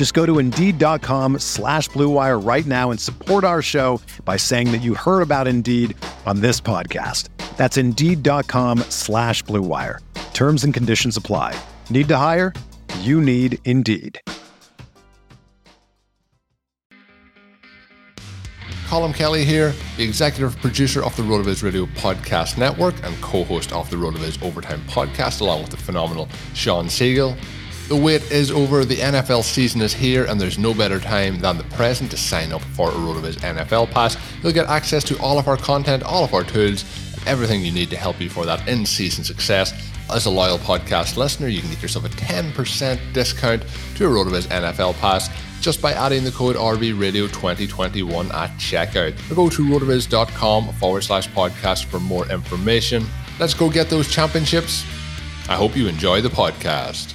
Just go to Indeed.com slash BlueWire right now and support our show by saying that you heard about Indeed on this podcast. That's Indeed.com slash BlueWire. Terms and conditions apply. Need to hire? You need Indeed. Colin Kelly here, the executive producer of the RotoViz Radio Podcast Network and co-host of the RotoViz Overtime Podcast, along with the phenomenal Shawn Siegele. The wait is over, the NFL season is here, and there's no better time than the present to sign up for a RotoViz NFL Pass. You'll get access to all of our content, all of our tools, and everything you need to help you for that in-season success. As a loyal podcast listener, you can get yourself a 10% discount to a RotoViz NFL Pass just by adding the code RVRadio2021 at checkout. Or go to rotoviz.com forward slash podcast for more information. Let's go get those championships. I hope you enjoy the podcast.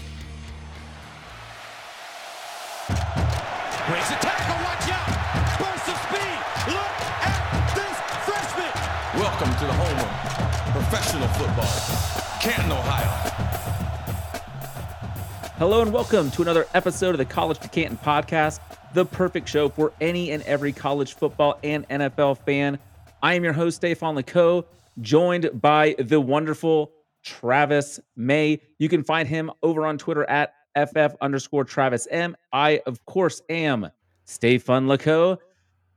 Breaks a tackle, watch out! Burst of speed! Look at this freshman! Welcome to the home of professional football, Canton, Ohio. Hello and welcome to another episode of the College to Canton podcast, the perfect show for any and every college football and NFL fan. I am your host, Stefan Lako, joined by the wonderful Travis May. You can find him over on Twitter at FF underscore Travis M. I, of course, am Stefan Lako.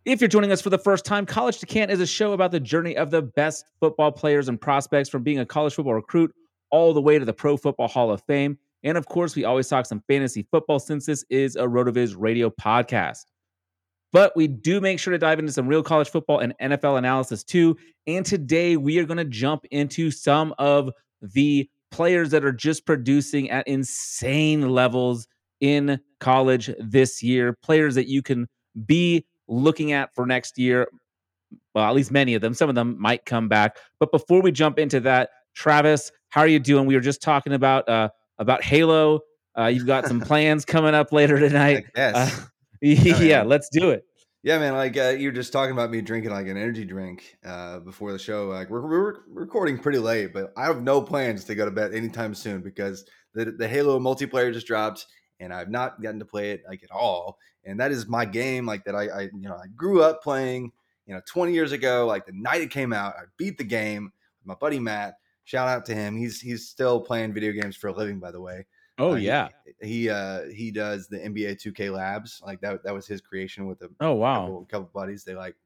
If you're joining us for the first time, College to Canton is a show about the journey of the best football players and prospects from being a college football recruit all the way to the Pro Football Hall of Fame. And of course, we always talk some fantasy football since this is a RotoViz radio podcast. But we do make sure to dive into some real college football and NFL analysis too. And today we are going to jump into some of the players that are just producing at insane levels in college this year, players that you can be looking at for next year. Well, at least many of them. Some of them might come back. But before we jump into that, Travis, how are you doing? We were just talking about uh, about Halo. Uh, you've got some plans coming up later tonight. Yes. Uh, yeah, let's do it. Yeah, man. Like uh, you're just talking about me drinking like an energy drink uh, before the show. Like we're, we're recording pretty late, but I have no plans to go to bed anytime soon because the the Halo multiplayer just dropped, and I've not gotten to play it like at all. And that is my game, like that I, I you know I grew up playing. You know, 20 years ago, like the night it came out, I beat the game my buddy Matt. Shout out to him. He's he's still playing video games for a living, by the way. Oh Uh, yeah. He, he uh he does the NBA 2K Labs. Like that that was his creation with a Oh wow. couple, couple buddies. They like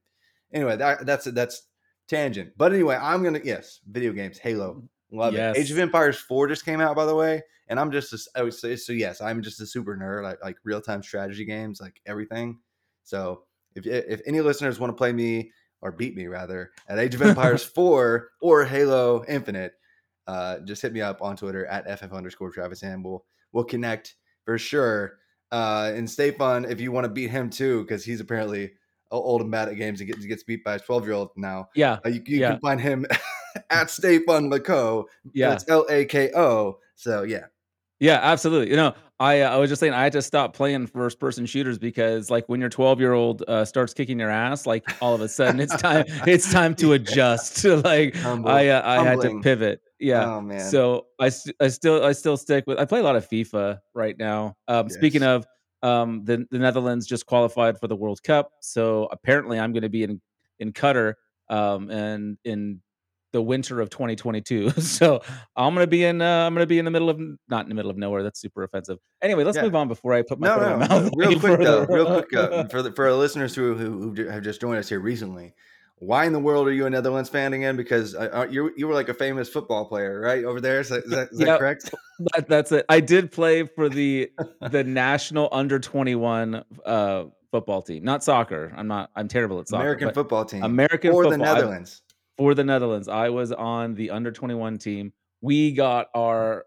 anyway. That that's that's tangent. But anyway, I'm gonna yes, video games, Halo, love Yes. it. Age of Empires four just came out by the way, and I'm just a, I would say so. Yes, I'm just a super nerd. I like real time strategy games, like everything. So if if any listeners want to play me or beat me rather at Age of Empires four or Halo Infinite, uh, just hit me up on Twitter at ff underscore Travis and we'll we'll connect for sure. Uh, and stay fun if you want to beat him too, because he's apparently old and bad at games. and gets, gets beat by a 12 year old now. Yeah. Uh, you you Yeah. can find him at Stay Fun Lako. Yeah. That's L A K O. So yeah. Yeah, absolutely. You know, I uh, I was just saying I had to stop playing first person shooters because like when your 12 year old uh, starts kicking your ass, like all of a sudden it's time it's time to adjust. like Humble- I uh, I had to pivot. Yeah. Oh man. So I st- I still I still stick with I play a lot of FIFA right now. Um, Speaking of um, the the Netherlands just qualified for the World Cup, so apparently I'm going to be in in Qatar um, and in the winter of 2022. so I'm going to be in uh, I'm going to be in the middle of not in the middle of nowhere. That's super offensive. Anyway, let's Yeah. move on before I put my no, no, mouth. real quick though, real quick uh, for the, for our listeners who, who who have just joined us here recently. Why in the world are you a Netherlands fan again? Because uh, you you were like a famous football player, right over there. Is that, is that, is that correct? That, that's it. I did play for the the national under twenty one uh, football team, not soccer. I'm not. I'm terrible at soccer. American football team. American for football. the Netherlands. I, for the Netherlands, I was on the under twenty one team. We got our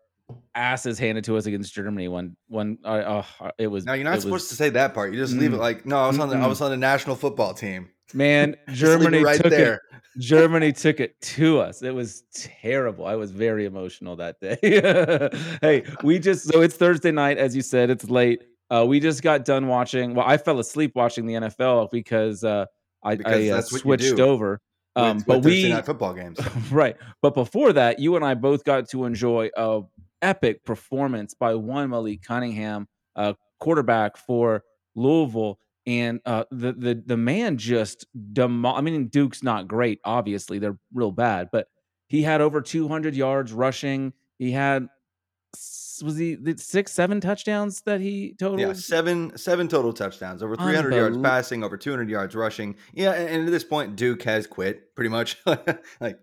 asses handed to us against Germany when when uh, uh, it was. No, you're not supposed was, to say that part. You just mm, leave it like, no, I was on the I was on the national football team. Man, Germany right took there. it. Germany took it to us. It was terrible. I was very emotional that day. hey, we just so it's Thursday night, as you said. It's late. Uh, we just got done watching. Well, I fell asleep watching the NFL because uh, I, because I uh, switched over. Um, with, but with we night football games, right? But before that, you and I both got to enjoy a epic performance by one Malik Cunningham, uh, quarterback for Louisville and uh, the the the man just demo- I mean, Duke's not great. Obviously, they're real bad, but he had over 200 yards rushing. He had was he six seven touchdowns that he total? Yeah, seven seven total touchdowns, over 300 yards passing, over 200 yards rushing. Yeah, and, and at this point, Duke has quit pretty much. like,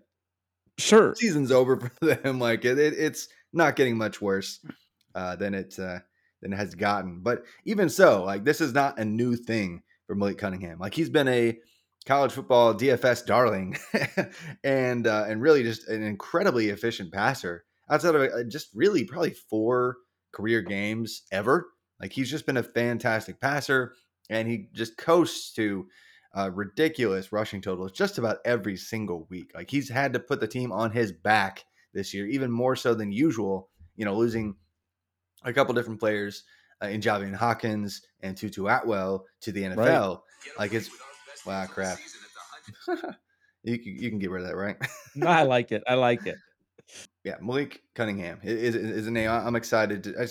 sure, season's over for them. Like it, it it's not getting much worse uh, than it. Uh, than it has gotten. But even so, like this is not a new thing for Malik Cunningham. Like he's been a college football DFS darling, and uh, and really just an incredibly efficient passer. Outside of uh, just really probably four career games ever, like he's just been a fantastic passer, and he just coasts to uh, ridiculous rushing totals just about every single week. Like he's had to put the team on his back this year, even more so than usual. You know, losing a couple different players uh, in Javian Hawkins and Tutu Atwell to the NFL. Right. Like it's wow crap. you can, you can get rid of that, right? no, I like it. I like it. Yeah, Malik Cunningham is is a name. I'm excited to. I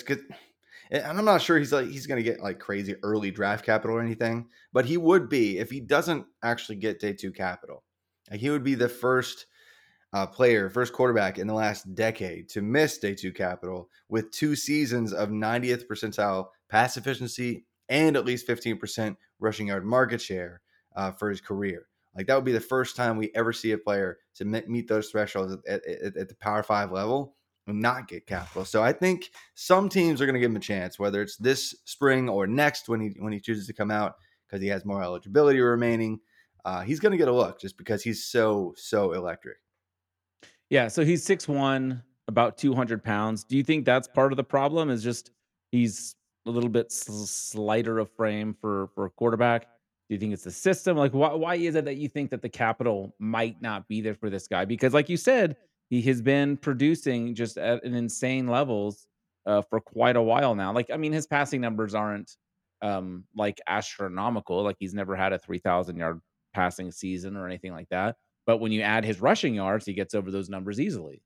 and I'm not sure he's like he's going to get like crazy early draft capital or anything, but he would be if he doesn't actually get day two capital. Like he would be the first uh, player, first quarterback in the last decade to miss day two capital with two seasons of 90th percentile pass efficiency and at least 15% rushing yard market share uh, for his career. Like that would be the first time we ever see a player to meet those thresholds at, at, at the Power Five level and not get capital. So I think some teams are going to give him a chance, whether it's this spring or next when he when he chooses to come out because he has more eligibility remaining. Uh, he's going to get a look just because he's so so electric. Yeah, so he's six one, about 200 pounds. Do you think that's part of the problem? Is just he's a little bit slighter of frame for for a quarterback? Do you think it's the system? Like, why why is it that you think that the capital might not be there for this guy? Because, like you said, he has been producing just at an insane levels uh, for quite a while now. Like, I mean, his passing numbers aren't um, like astronomical. Like, he's never had a 3,000 yard passing season or anything like that. But when you add his rushing yards, he gets over those numbers easily.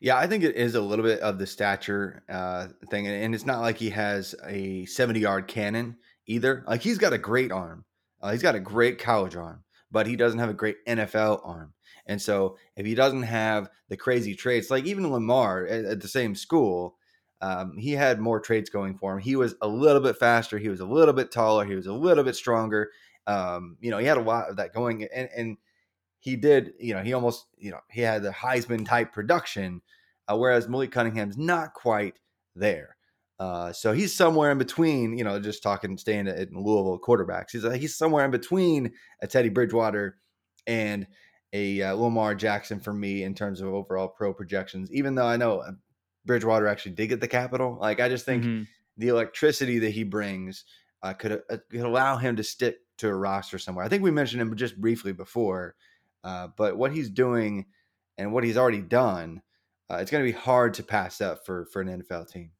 Yeah, I think it is a little bit of the stature uh, thing, and it's not like he has a seventy-yard cannon either. Like he's got a great arm, uh, he's got a great college arm, but he doesn't have a great NFL arm. And so, if he doesn't have the crazy traits, like even Lamar at, at the same school, um, he had more traits going for him. He was a little bit faster, he was a little bit taller, he was a little bit stronger. Um, you know, he had a lot of that going, and and he did, you know, he almost, you know, he had the Heisman type production, uh, whereas Malik Cunningham's not quite there. Uh, so he's somewhere in between, you know, just talking, staying at, Louisville quarterbacks. He's uh, he's somewhere in between a Teddy Bridgewater and a uh, Lamar Jackson for me in terms of overall pro projections. Even though I know uh, Bridgewater actually did get the capital, like I just think mm-hmm. the electricity that he brings uh, could uh, could allow him to stick to a roster somewhere. I think we mentioned him just briefly before, uh, but what he's doing and what he's already done, uh, it's going to be hard to pass up for for an NFL team.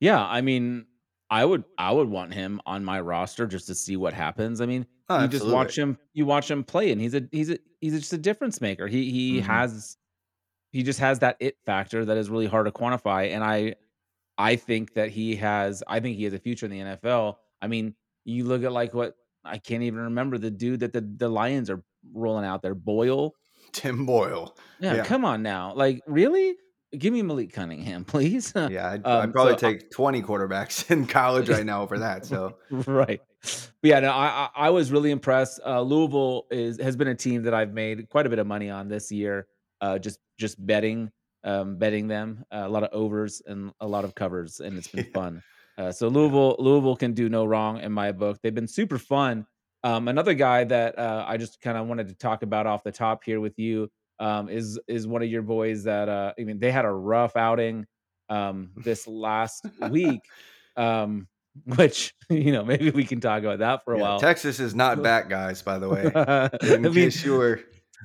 Yeah, I mean, I would I would want him on my roster just to see what happens. I mean, oh, you just watch him you watch him play and he's a he's a he's just a difference maker. He he mm-hmm. has he just has that it factor that is really hard to quantify and I I think that he has I think he has a future in the NFL. I mean, you look at like what I can't even remember the dude that the, the Lions are rolling out there. Boyle. Tim Boyle. Yeah, yeah, come on now. Like, really? give me Malik Cunningham, please. Yeah, I'd, Um, I'd probably so I- take 20 quarterbacks in college right now over that. So right. But yeah, no, I I I was really impressed. Uh, Louisville is has been a team that I've made quite a bit of money on this year. Uh, just just betting, um, betting them uh, a lot of overs and a lot of covers, and it's been Yeah. fun. Uh, so Louisville Louisville can do no wrong in my book. They've been super fun. Um, another guy that uh, I just kind of wanted to talk about off the top here with you um, is is one of your boys that uh, I mean they had a rough outing um, this last week. Um, which you know maybe we can talk about that for a yeah, while. Texas is not back, guys. By the way, I in mean, case you were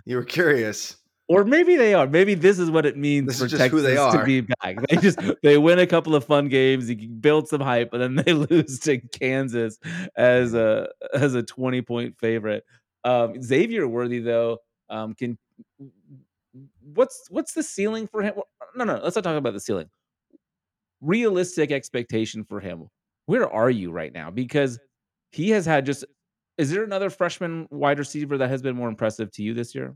you were curious. Or maybe they are. Maybe this is what it means This for Texas who they to be back. They just they win a couple of fun games, you can build some hype, and then they lose to Kansas as a as a twenty point favorite. Um, Xavier Worthy though um, can. What's what's the ceiling for him? No, no, let's not talk about the ceiling. Realistic expectation for him. Where are you right now? Because he has had just. Is there another freshman wide receiver that has been more impressive to you this year?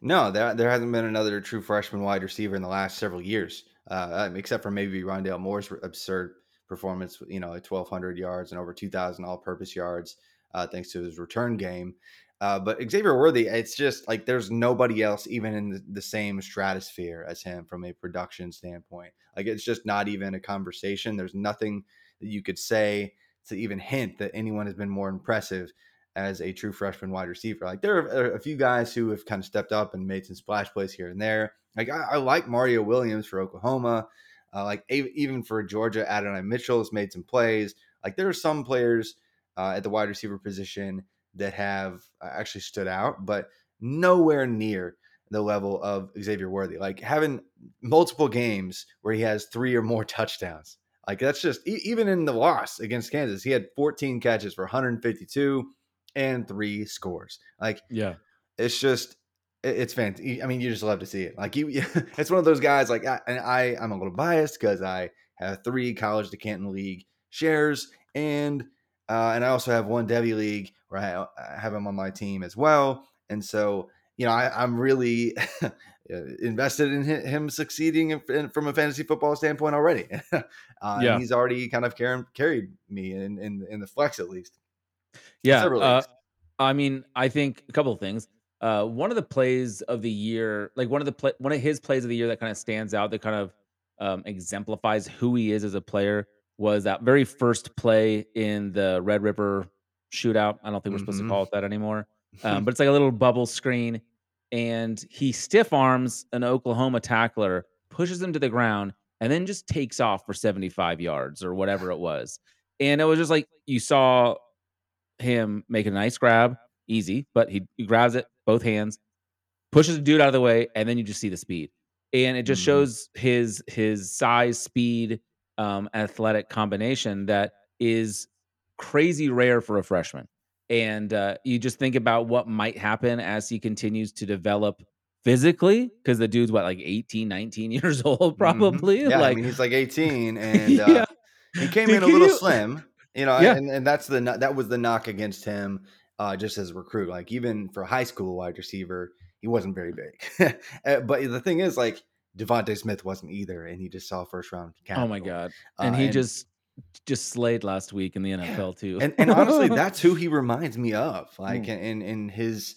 No, there there hasn't been another true freshman wide receiver in the last several years, uh, um, except for maybe Rondale Moore's absurd performance. You know, at 1,200 yards and over 2,000 all-purpose yards, uh, thanks to his return game. Uh, but Xavier Worthy, it's just like there's nobody else even in the, the same stratosphere as him from a production standpoint. Like it's just not even a conversation. There's nothing that you could say to even hint that anyone has been more impressive as a true freshman wide receiver. Like there are a few guys who have kind of stepped up and made some splash plays here and there. Like I, I like Mario Williams for Oklahoma. Uh, like even for Georgia, Adonai Mitchell has made some plays. Like there are some players uh, at the wide receiver position that have uh, actually stood out, but nowhere near the level of Xavier Worthy. Like having multiple games where he has three or more touchdowns. Like that's just even in the loss against Kansas, he had 14 catches for 152 and three scores. Like Yeah. it's just it's fantastic. I mean, you just love to see it. Like you, it's one of those guys. Like I, and I, I'm a little biased because I have three college to Canton League shares, and uh, and I also have one devy League where I, I have him on my team as well. And so you know, I, I'm really invested in him succeeding in, in- from a fantasy football standpoint already. uh, Yeah. and he's already kind of carried carried me in in, in the flex at least. Yeah. Several Uh. I mean, I think a couple of things. Uh, one of the plays of the year, like one of the play, one of his plays of the year that kind of stands out, that kind of um, exemplifies who he is as a player, was that very first play in the Red River shootout. I don't think we're supposed to Mhm. call it that anymore, um, but it's like a little bubble screen, and he stiff arms an Oklahoma tackler, pushes him to the ground, and then just takes off for seventy five yards or whatever it was. And it was just like you saw him make a nice grab, easy, but he, he grabs it both hands, pushes the dude out of the way, and then you just see the speed, and it just Mhm. shows his his size, speed, um, athletic combination that is crazy rare for a freshman. And uh, you just think about what might happen as he continues to develop physically, because the dude's what like 18, 19 years old, Mhm. probably. Yeah, like I mean he's like 18, and Yeah. uh, he came Dude, in a little you- slim, you know, Yeah. and, and that's the that was the knock against him, uh, just as a recruit. Like even for a high school wide receiver, he wasn't very big. Uh, but the thing is, like DeVonta Smith wasn't either, and he just saw first round. oh my capital. god. Uh, And he just just slayed last week in the NFL too. and, and honestly, that's who he reminds me of. Like Mm. in in his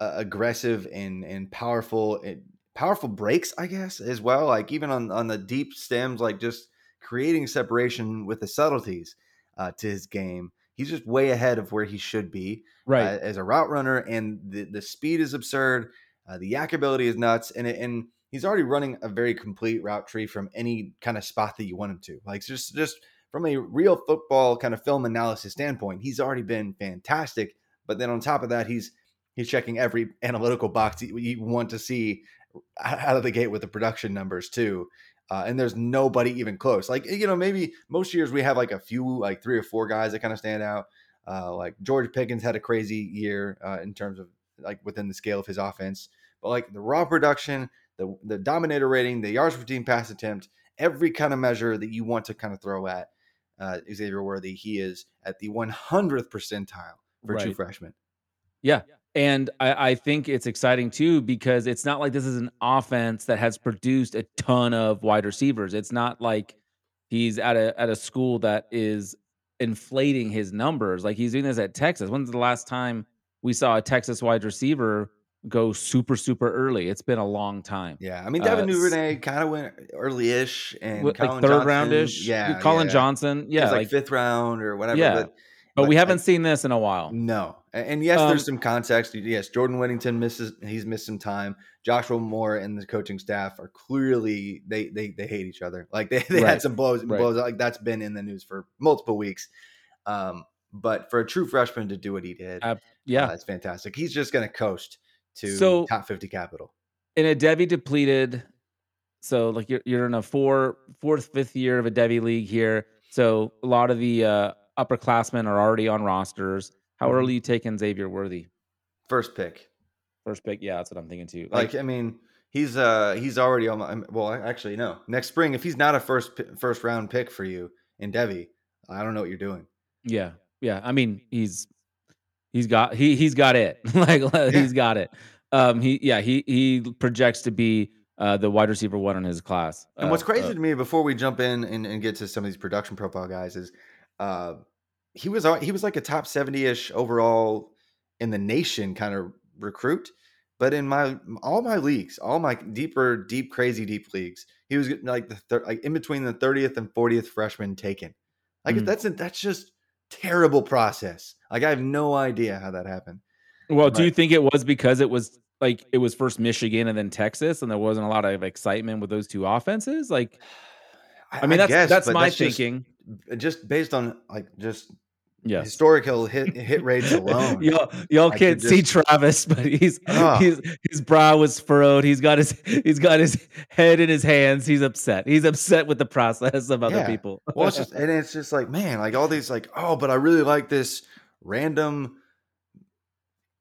uh, aggressive and and powerful and powerful breaks, I guess as well. Like even on on the deep stems, like just creating separation with the subtleties uh, to his game. He's just way ahead of where he should be right. uh, as a route runner, and the the speed is absurd. Uh, the YAC ability is nuts, and it, and he's already running a very complete route tree from any kind of spot that you want him to. Like just just from a real football kind of film analysis standpoint, he's already been fantastic. But then on top of that, he's he's checking every analytical box you, you want to see out of the gate with the production numbers too. Uh, and there's nobody even close. Like you know, maybe most years we have like a few, like three or four guys that kind of stand out. Uh, like George Pickens had a crazy year uh, in terms of like within the scale of his offense, but like the raw production, the the dominator rating, the yards per team pass attempt, every kind of measure that you want to kind of throw at uh, Xavier Worthy, he is at the 100th percentile for true Right. freshman. Yeah. And I, I think it's exciting too because it's not like this is an offense that has produced a ton of wide receivers. It's not like he's at a at a school that is inflating his numbers. Like he's doing this at Texas. When's the last time we saw a Texas wide receiver go super super early? It's been a long time. Yeah, I mean Devin Uh, Duvernay kind of went early-ish, and Like Collin third Johnson, roundish. Yeah, Collin yeah. Johnson. Yeah, like, like, fifth round or whatever. Yeah, but, but we haven't like, seen this in a while. No, and yes, Um, there's some context. Yes, Jordan Whittington misses; he's missed some time. Joshua Moore and the coaching staff are clearly they they they hate each other. Like they, they Right. had some blows Right. blows. Like that's been in the news for multiple weeks. Um, but for a true freshman to do what he did, Ab- Yeah. uh, it's fantastic. He's just going to coast to So- top fifty capital. in a devy depleted, so like you're you're in a four fourth fifth year of a devy league here. So a lot of the uh, upperclassmen are already on rosters. How early you taking Xavier Worthy? First pick. First pick, yeah, that's what I'm thinking too. Like, I mean, he's uh he's already on. My, well, actually, no. Next spring, if he's not a first first round pick for you in devy, I don't know what you're doing. yeah, yeah. I mean, he's he's got he he's got it. like he's got it. Um, he yeah he he projects to be uh the wide receiver one in his class. And what's Uh, crazy uh, to me before we jump in and, and get to some of these production profile guys is uh he was he was like a top 70ish overall in the nation kind of recruit but in my all my leagues all my deeper deep crazy deep leagues he was getting like the thir- like in between the 30th and 40th freshman taken like Mhm. that's a, that's just terrible process like i have no idea how that happened Well, do you think it was because it was like it was first Michigan and then Texas, and there wasn't a lot of excitement with those two offenses? Like, I mean, that's guess, that's my just- thinking. just based on like just Yes. historical hit hit rates alone y'all, y'all I can't see just- Travis, but he's, Ah. he's his brow was furrowed. He's got his he's got his head in his hands. He's upset. He's upset with the process of other Yeah. people. well, it's just and it's just like man, like all these like oh, but I really like this random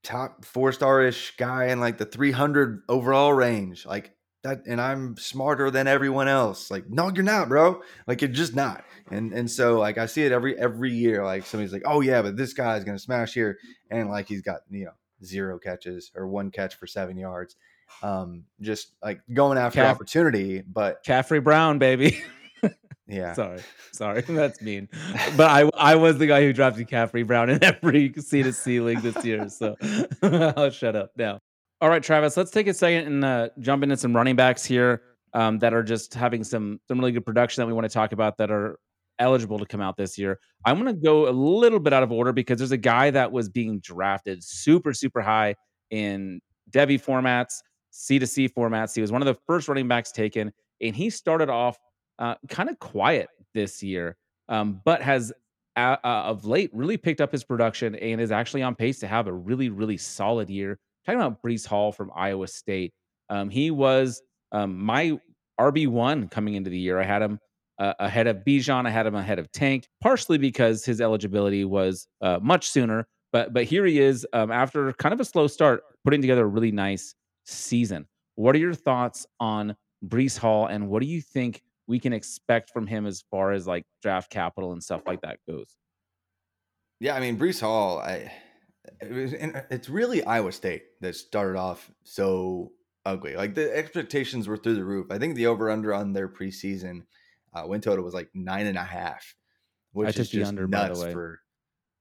top four star ish guy in like the 300 overall range, like that, and I'm smarter than everyone else. Like, no, you're not, bro. Like, you're just not. And and so like I see it every every year. Like somebody's like, oh yeah, but this guy's gonna smash here, and like he's got you know zero catches or one catch for seven yards. Um, just like going after Calf- opportunity, but Caffrey Brown, baby. yeah, sorry, sorry, that's mean. But I I was the guy who drafted Caffrey Brown in every C to C league this year. So I'll shut up now. All right, Travis, let's take a second and uh, jump into some running backs here um, that are just having some some really good production that we want to talk about that are eligible to come out this year. I'm going to go a little bit out of order because there's a guy that was being drafted super super high in devy formats, C to C formats. He was one of the first running backs taken, and he started off uh, kind of quiet this year, um, but has uh, uh, of late really picked up his production and is actually on pace to have a really, really solid year. Talking about Breece Hall from Iowa State, um, he was um, my RB one coming into the year. I had him uh, ahead of Bijan. I had him ahead of Tank, partially because his eligibility was uh, much sooner. But but here he is um, after kind of a slow start, putting together a really nice season. What are your thoughts on Breece Hall, and what do you think we can expect from him as far as like draft capital and stuff like that goes? Yeah, I mean Breece Hall, I it was, it's really Iowa State that started off so ugly. Like the expectations were through the roof. I think the over under on their preseason uh, win total was like nine and a half, which took is the just under, by the nuts way. for.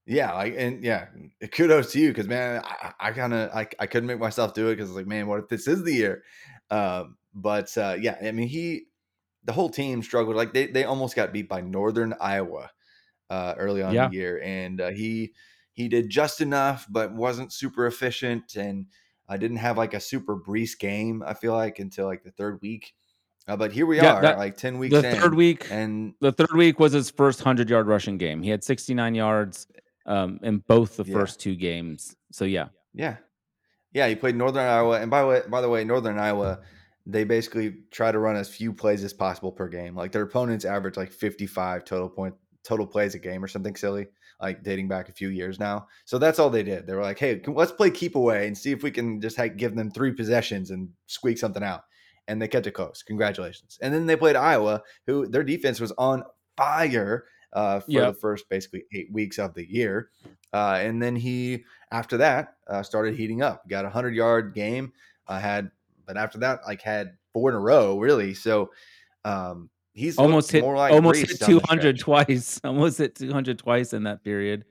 Yeah, like and yeah, kudos to you because man, I, I kind of I, I couldn't make myself do it because like man, what if this is the year? Um, but uh, yeah, I mean he, the whole team struggled. Like they they almost got beat by Northern Iowa uh, early on Yeah. in the year, and uh, he he did just enough, but wasn't super efficient, and I didn't have like a super breeze game. I feel like until like the third week, uh, but here we Yeah, are, that- like ten weeks The in, third week, and the third week was his first hundred yard rushing game. He had 69 yards um, in both the Yeah. first two games. So yeah, yeah, yeah, he played Northern Iowa, and by the way, by the way, Northern Iowa. They basically try to run as few plays as possible per game. Like their opponents average like 55 total point total plays a game or something silly, like dating back a few years now. So that's all they did. They were like, "Hey, let's play keep away and see if we can just like, give them three possessions and squeak something out." And they kept it close. Congratulations. And then they played Iowa, who their defense was on fire uh, for Yep. the first basically eight weeks of the year. Uh, and then he, after that, uh, started heating up. Got a hundred yard game. I had, but after that, like had four in a row, really. So um, he's almost hit more like almost Breece hit 200 twice. Almost hit 200 twice in that period.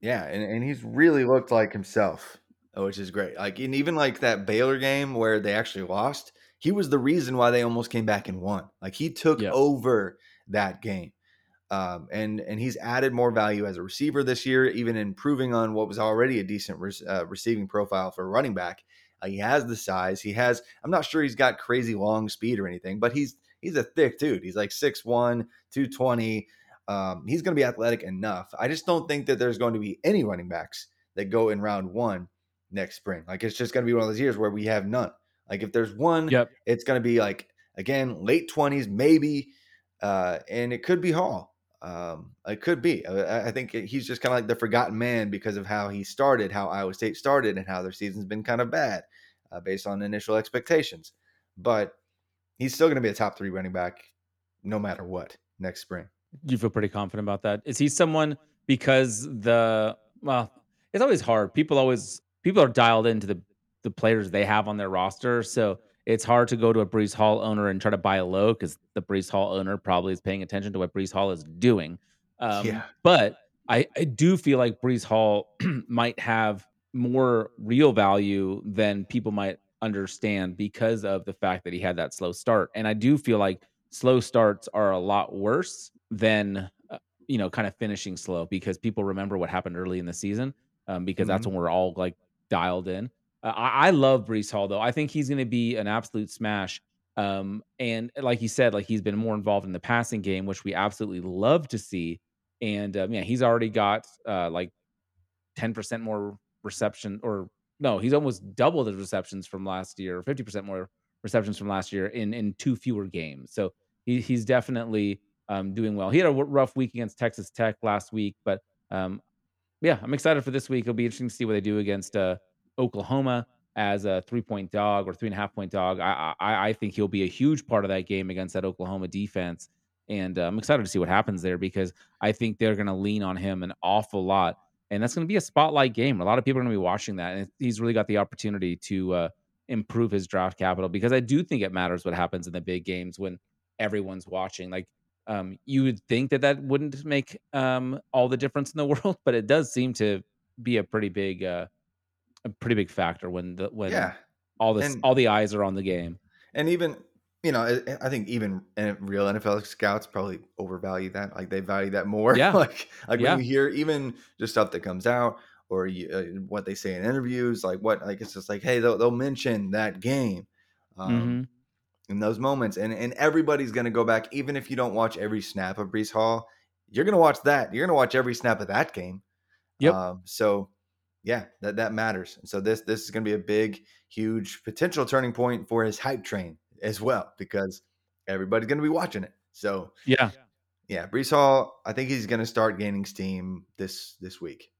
Yeah, and, and he's really looked like himself, uh, which is great. Like, and even like that Baylor game where they actually lost, he was the reason why they almost came back and won. Like, he took Yep. over that game. Um, and and he's added more value as a receiver this year, even improving on what was already a decent re- uh, receiving profile for a running back. Uh, he has the size. He has. I'm not sure he's got crazy long speed or anything, but he's he's a thick dude. He's like 6'1", 220. Um, he's going to be athletic enough. I just don't think that there's going to be any running backs that go in round one next spring. Like it's just going to be one of those years where we have none. Like if there's one, Yep. it's going to be like again late twenties maybe, uh, and it could be Hall. Um, it could be. I, I think he's just kind of like the forgotten man because of how he started, how Iowa State started, and how their season's been kind of bad uh, based on initial expectations. But he's still going to be a top three running back no matter what next spring. You feel pretty confident about that. Is he someone because the well, it's always hard. People always people are dialed into the the players they have on their roster, so it's hard to go to a Breece Hall owner and try to buy a low because the Breece Hall owner probably is paying attention to what Breece Hall is doing. Um, Yeah. But I, I do feel like Breece Hall might have more real value than people might understand because of the fact that he had that slow start. And I do feel like slow starts are a lot worse than uh, you know kind of finishing slow because people remember what happened early in the season um, because that's when we're all like dialed in. Uh, I, I love Breece Hall though. I think he's going to be an absolute smash. Um, and like you said, like he's been more involved in the passing game, which we absolutely love to see. And um, yeah, he's already got uh, like ten percent more reception, or no, he's almost doubled his receptions from last year, fifty percent more receptions from last year in in two fewer games. So he, he's definitely um, doing well. He had a rough week against Texas Tech last week, but um, yeah, I'm excited for this week. It'll be interesting to see what they do against uh, Oklahoma as a three point dog or three and a half point dog. I, I I think he'll be a huge part of that game against that Oklahoma defense, and uh, I'm excited to see what happens there because I think they're going to lean on him an awful lot, and that's going to be a spotlight game. A lot of people are going to be watching that, and he's really got the opportunity to uh, improve his draft capital because I do think it matters what happens in the big games when everyone's watching. Like um, you would think that that wouldn't make um, all the difference in the world, but it does seem to be a pretty big, uh, a pretty big factor when the when Yeah. all this and- all the eyes are on the game. And even, you know, I- think even real NFL scouts probably overvalue that. Like they value that more. Yeah. like like Yeah. when you hear even just stuff that comes out or you, uh, what they say in interviews, like what, like it's just like, hey, they'll, they'll mention that game. Um, Mhm. in those moments. And and everybody's gonna go back, even if you don't watch every snap of Breece Hall, you're gonna watch that. You're gonna watch every snap of that game. Yep. Um, so yeah, that that matters. And so this this is gonna be a big, huge potential turning point for his hype train as well, because everybody's gonna be watching it. So Yeah, yeah, Breece Hall, I think he's gonna start gaining steam this this week.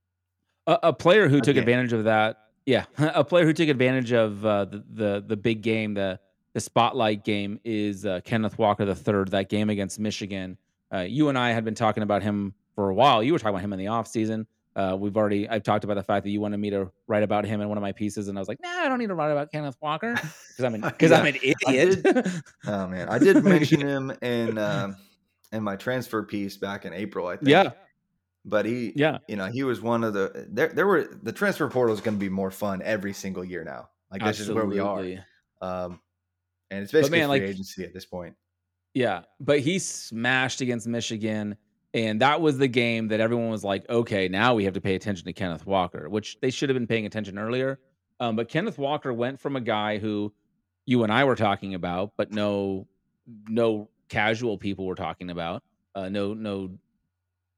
a, a player who took Again. advantage of that. Yeah, a player who took advantage of uh, the, the the big game, the the spotlight game, is uh, Kenneth Walker the third. That game against Michigan. Uh, you and I had been talking about him for a while. You were talking about him in the offseason. Uh, we've already I've talked about the fact that you wanted me to write about him in one of my pieces, and I was like, Nah, I don't need to write about Kenneth Walker because I'm an because I'm an idiot. Oh man, I did mention him in um, in my transfer piece back in April. I think. yeah, but he yeah, you know he was one of the there there were the transfer portal is going to be more fun every single year now. Like this is where we are. Um and it's basically man, free like- agency at this point. Yeah, but he smashed against Michigan, and that was the game that everyone was like, "Okay, now we have to pay attention to Kenneth Walker," which they should have been paying attention earlier. Um, but Kenneth Walker went from a guy who you and I were talking about, but no, no casual people were talking about. Uh, no, no,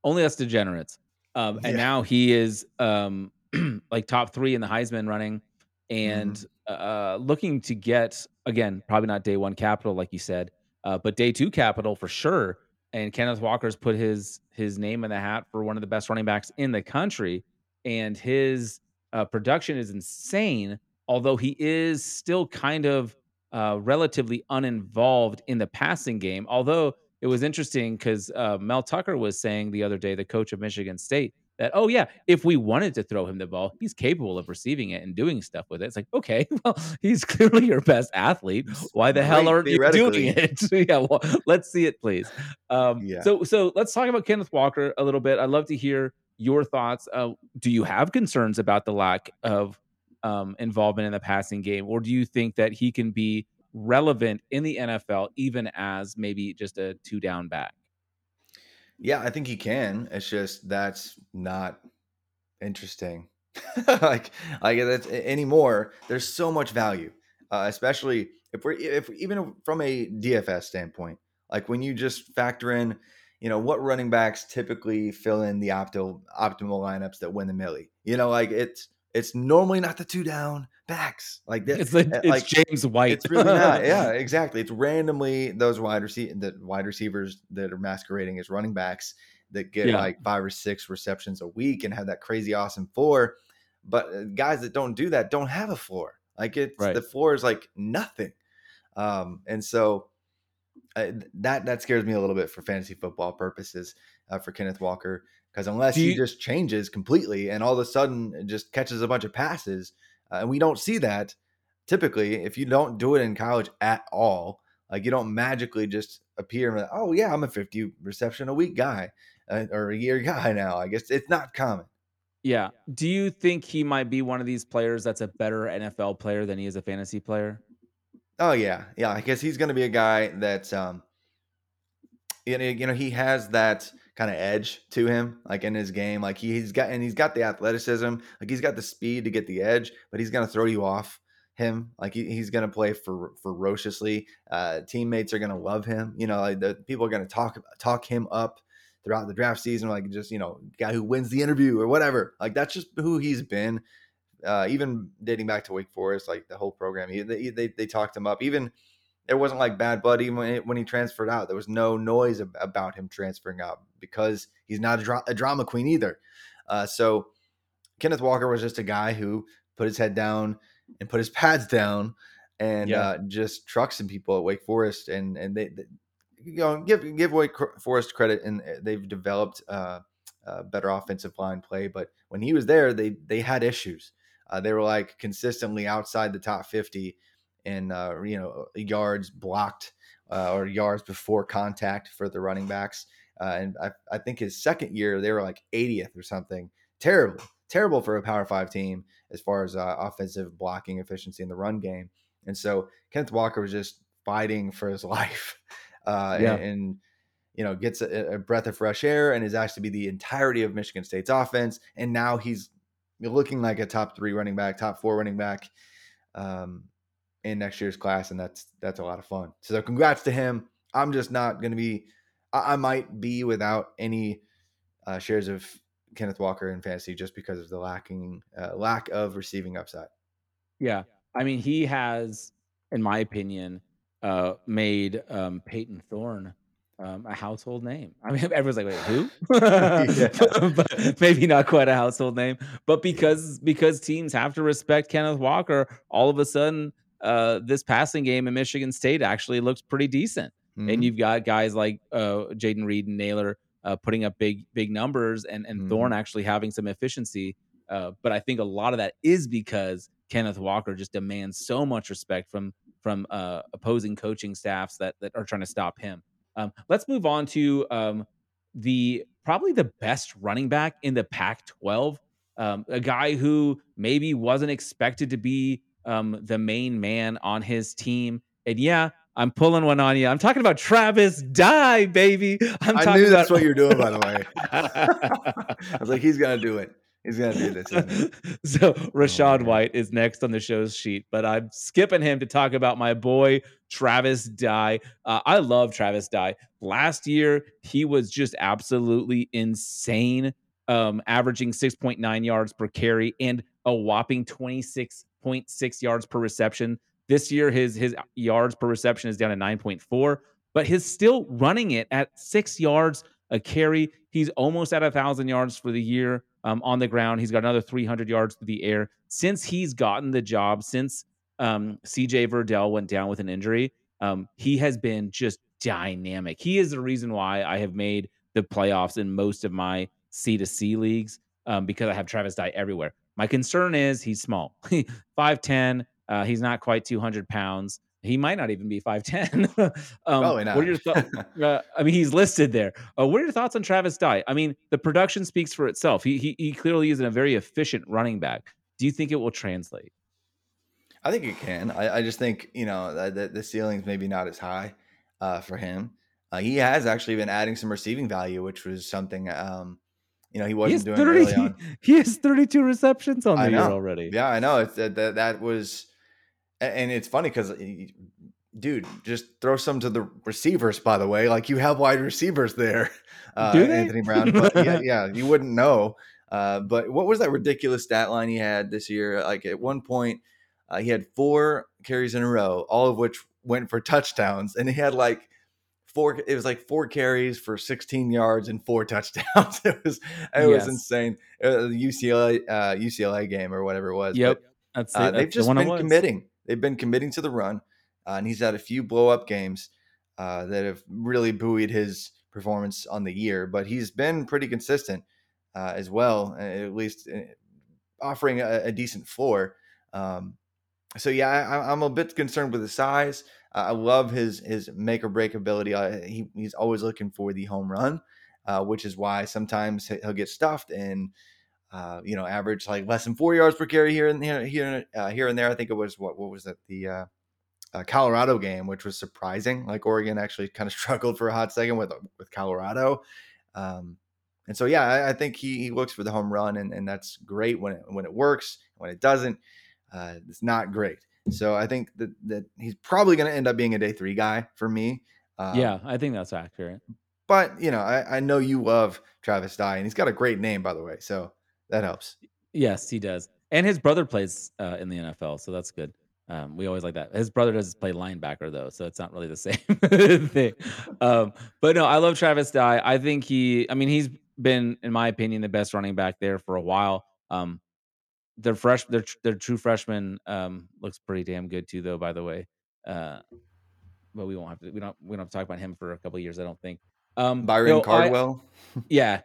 only us degenerates. Um, and Yeah. now he is um, like top three in the Heisman running, and Mm-hmm. uh, looking to get again, probably not day one capital like you said, uh, but day two capital for sure. And Kenneth Walker's put his his name in the hat for one of the best running backs in the country, and his uh, production is insane. Although he is still kind of uh, relatively uninvolved in the passing game. Although it was interesting because uh, Mel Tucker was saying the other day, the coach of Michigan State, that oh yeah, if we wanted to throw him the ball, he's capable of receiving it and doing stuff with it. It's like okay, well he's clearly your best athlete. Why the hell aren't you doing it? yeah, well let's see it, please. Um, yeah. So so let's talk about Kenneth Walker a little bit. I'd love to hear your thoughts. Uh, do you have concerns about the lack of um, involvement in the passing game, or do you think that he can be relevant in the NFL even as maybe just a two down back? Yeah, I think he can. It's just that's not interesting. like like that's anymore. There's so much value, uh, especially if we're if even from a DFS standpoint. Like when you just factor in, you know, what running backs typically fill in the optimal optimal lineups that win the millie. You know, like it's it's normally not the two down backs like this. It's, like, it's like James White. It's really not. Yeah, exactly. It's randomly those wide receiver the wide receivers that are masquerading as running backs that get yeah. like five or six receptions a week and have that crazy awesome floor. But uh, guys that don't do that don't have a floor. Like it's right. the floor is like nothing. Um, and so uh, that that scares me a little bit for fantasy football purposes uh, for Kenneth Walker because unless you, he just changes completely and all of a sudden just catches a bunch of passes, uh, and we don't see that typically if you don't do it in college at all, like you don't magically just appear and oh yeah, I'm a 50 reception a week guy uh, or a year guy now. I guess it's not common. Yeah. Do you think he might be one of these players that's a better NFL player than he is a fantasy player? Oh yeah, yeah. I guess he's going to be a guy that, um, you know, you know, he has that kind of edge to him, like in his game. Like he, he's got and he's got the athleticism, like he's got the speed to get the edge, but he's gonna throw you off him. Like he, he's gonna play for ferociously. Uh, teammates are gonna love him. You know, like the people are gonna talk talk him up throughout the draft season, like just you know, guy who wins the interview or whatever. Like that's just who he's been. Uh, even dating back to Wake Forest, like the whole program, he, they, they they talked him up. Even it wasn't like bad even when he, when he transferred out. There was no noise about him transferring out because he's not a, dra- a drama queen either. Uh, so Kenneth Walker was just a guy who put his head down and put his pads down and yeah. uh, just trucks some people at Wake Forest. And and they, they you know give give Wake Forest credit and uh, they've developed uh, better offensive line play. But when he was there, they they had issues. Uh, they were like consistently outside the top fifty in uh, you know yards blocked uh, or yards before contact for the running backs. Uh, and I, I think his second year they were like 80th or something. Terrible, terrible for a Power Five team as far as uh, offensive blocking efficiency in the run game. And so Kenneth Walker was just fighting for his life, uh, yeah. and, and you know gets a, a, breath of fresh air and is asked to be the entirety of Michigan State's offense. And now he's looking like a top three running back, top four running back. Um, in next year's class, and that's that's a lot of fun. So congrats to him. I'm just not going to be. I, I, might be without any uh, shares of Kenneth Walker in fantasy just because of the lacking uh, lack of receiving upside. Yeah, I mean he has, in my opinion, uh, made um, Payton Thorne um, a household name. I mean, everyone's like, "Wait, who?" but maybe not quite a household name. But because because teams have to respect Kenneth Walker, all of a sudden uh, this passing game in Michigan State actually looks pretty decent. Mm-hmm. And you've got guys like uh, Jayden Reed and Nailor uh, putting up big big numbers, and and mm-hmm. Thorne actually having some efficiency. Uh, but I think a lot of that is because Kenneth Walker just demands so much respect from from uh, opposing coaching staffs that that are trying to stop him. Um, let's move on to um, the probably the best running back in the Pac-12, um, a guy who maybe wasn't expected to be um, the main man on his team. And yeah, I'm pulling one on you. I'm talking about Travis Dye, baby. I'm I knew that's what you're doing, by the way. I was like, he's gonna do it. He's gonna do this. so Rachaad oh, White is next on the show's sheet, but I'm skipping him to talk about my boy Travis Dye. Uh, I love Travis Dye. Last year, he was just absolutely insane, um, averaging 6.9 yards per carry and a whopping 26 0.6 yards per reception. This year, his his yards per reception is down to 9.4, but he's still running it at six yards a carry. He's almost at a thousand yards for the year um, on the ground. He's got another 300 yards through the air since he's gotten the job. Since um, CJ Verdell went down with an injury, um, he has been just dynamic. He is the reason why I have made the playoffs in most of my C to C leagues. um, because I have Travis Dye everywhere. My concern is he's small, five ten. Uh, he's not quite two hundred pounds. He might not even be five ten. um, Probably not. What are your thoughts? uh, I mean, he's listed there. Uh, what are your thoughts on Travis Dye? I mean, the production speaks for itself. He he, he clearly is a very efficient running back. Do you think it will translate? I think it can. I, I just think you know the, the ceiling's maybe not as high uh, for him. Uh, he has actually been adding some receiving value, which was something um, you know he wasn't he doing 30, early on. He has 32 receptions on the year already. Yeah, I know. It's that that, that was, and it's funny because, dude, just throw some to the receivers. By the way, like you have wide receivers there, uh? Anthony Brown. But yeah, yeah, you wouldn't know. Uh, but what was that ridiculous stat line he had this year? Like at one point, uh, he had four carries in a row, all of which went for touchdowns, and he had like four. It was like four carries for 16 yards and four touchdowns. it was it was Yes. insane. Uh, the UCLA uh, UCLA game or whatever it was. but, Yep. That's it. uh, That's they've the just one been committing. They've been committing to the run, uh, and he's had a few blow up games uh, that have really buoyed his performance on the year. But he's been pretty consistent uh, as well, uh, at least uh, offering a, a decent floor. Um, so yeah, I, I'm a bit concerned with the size. I love his his make or break ability. Uh, he, he's always looking for the home run, uh, which is why sometimes he- he'll get stuffed and uh, you know average like less than four yards per carry here and here here uh, here and there. I think it was what what was that the uh, uh, Colorado game, which was surprising. Like Oregon actually kind of struggled for a hot second with with Colorado. Um, and so, yeah, I, I think he, he looks for the home run, and, and that's great when it when it works. When it doesn't, it's not great. So I think that that he's probably going to end up being a day three guy for me. Um, yeah, I think that's accurate. but you know, I, I know you love Travis Dye, and he's got a great name, by the way, so that helps. Yes, he does. And his brother plays uh, in the NFL, so that's good. Um, we always like that. His brother does play linebacker though, so it's not really the same thing. Um, but no, I love Travis Dye. I think he. I mean, he's been, in my opinion, the best running back there for a while. Um, their fresh, their their true freshman um, looks pretty damn good too, though. By the way, uh, but we won't have to. We don't. We don't have to talk about him for a couple of years. I don't think. Um, Byron no, I- Cardwell. yeah.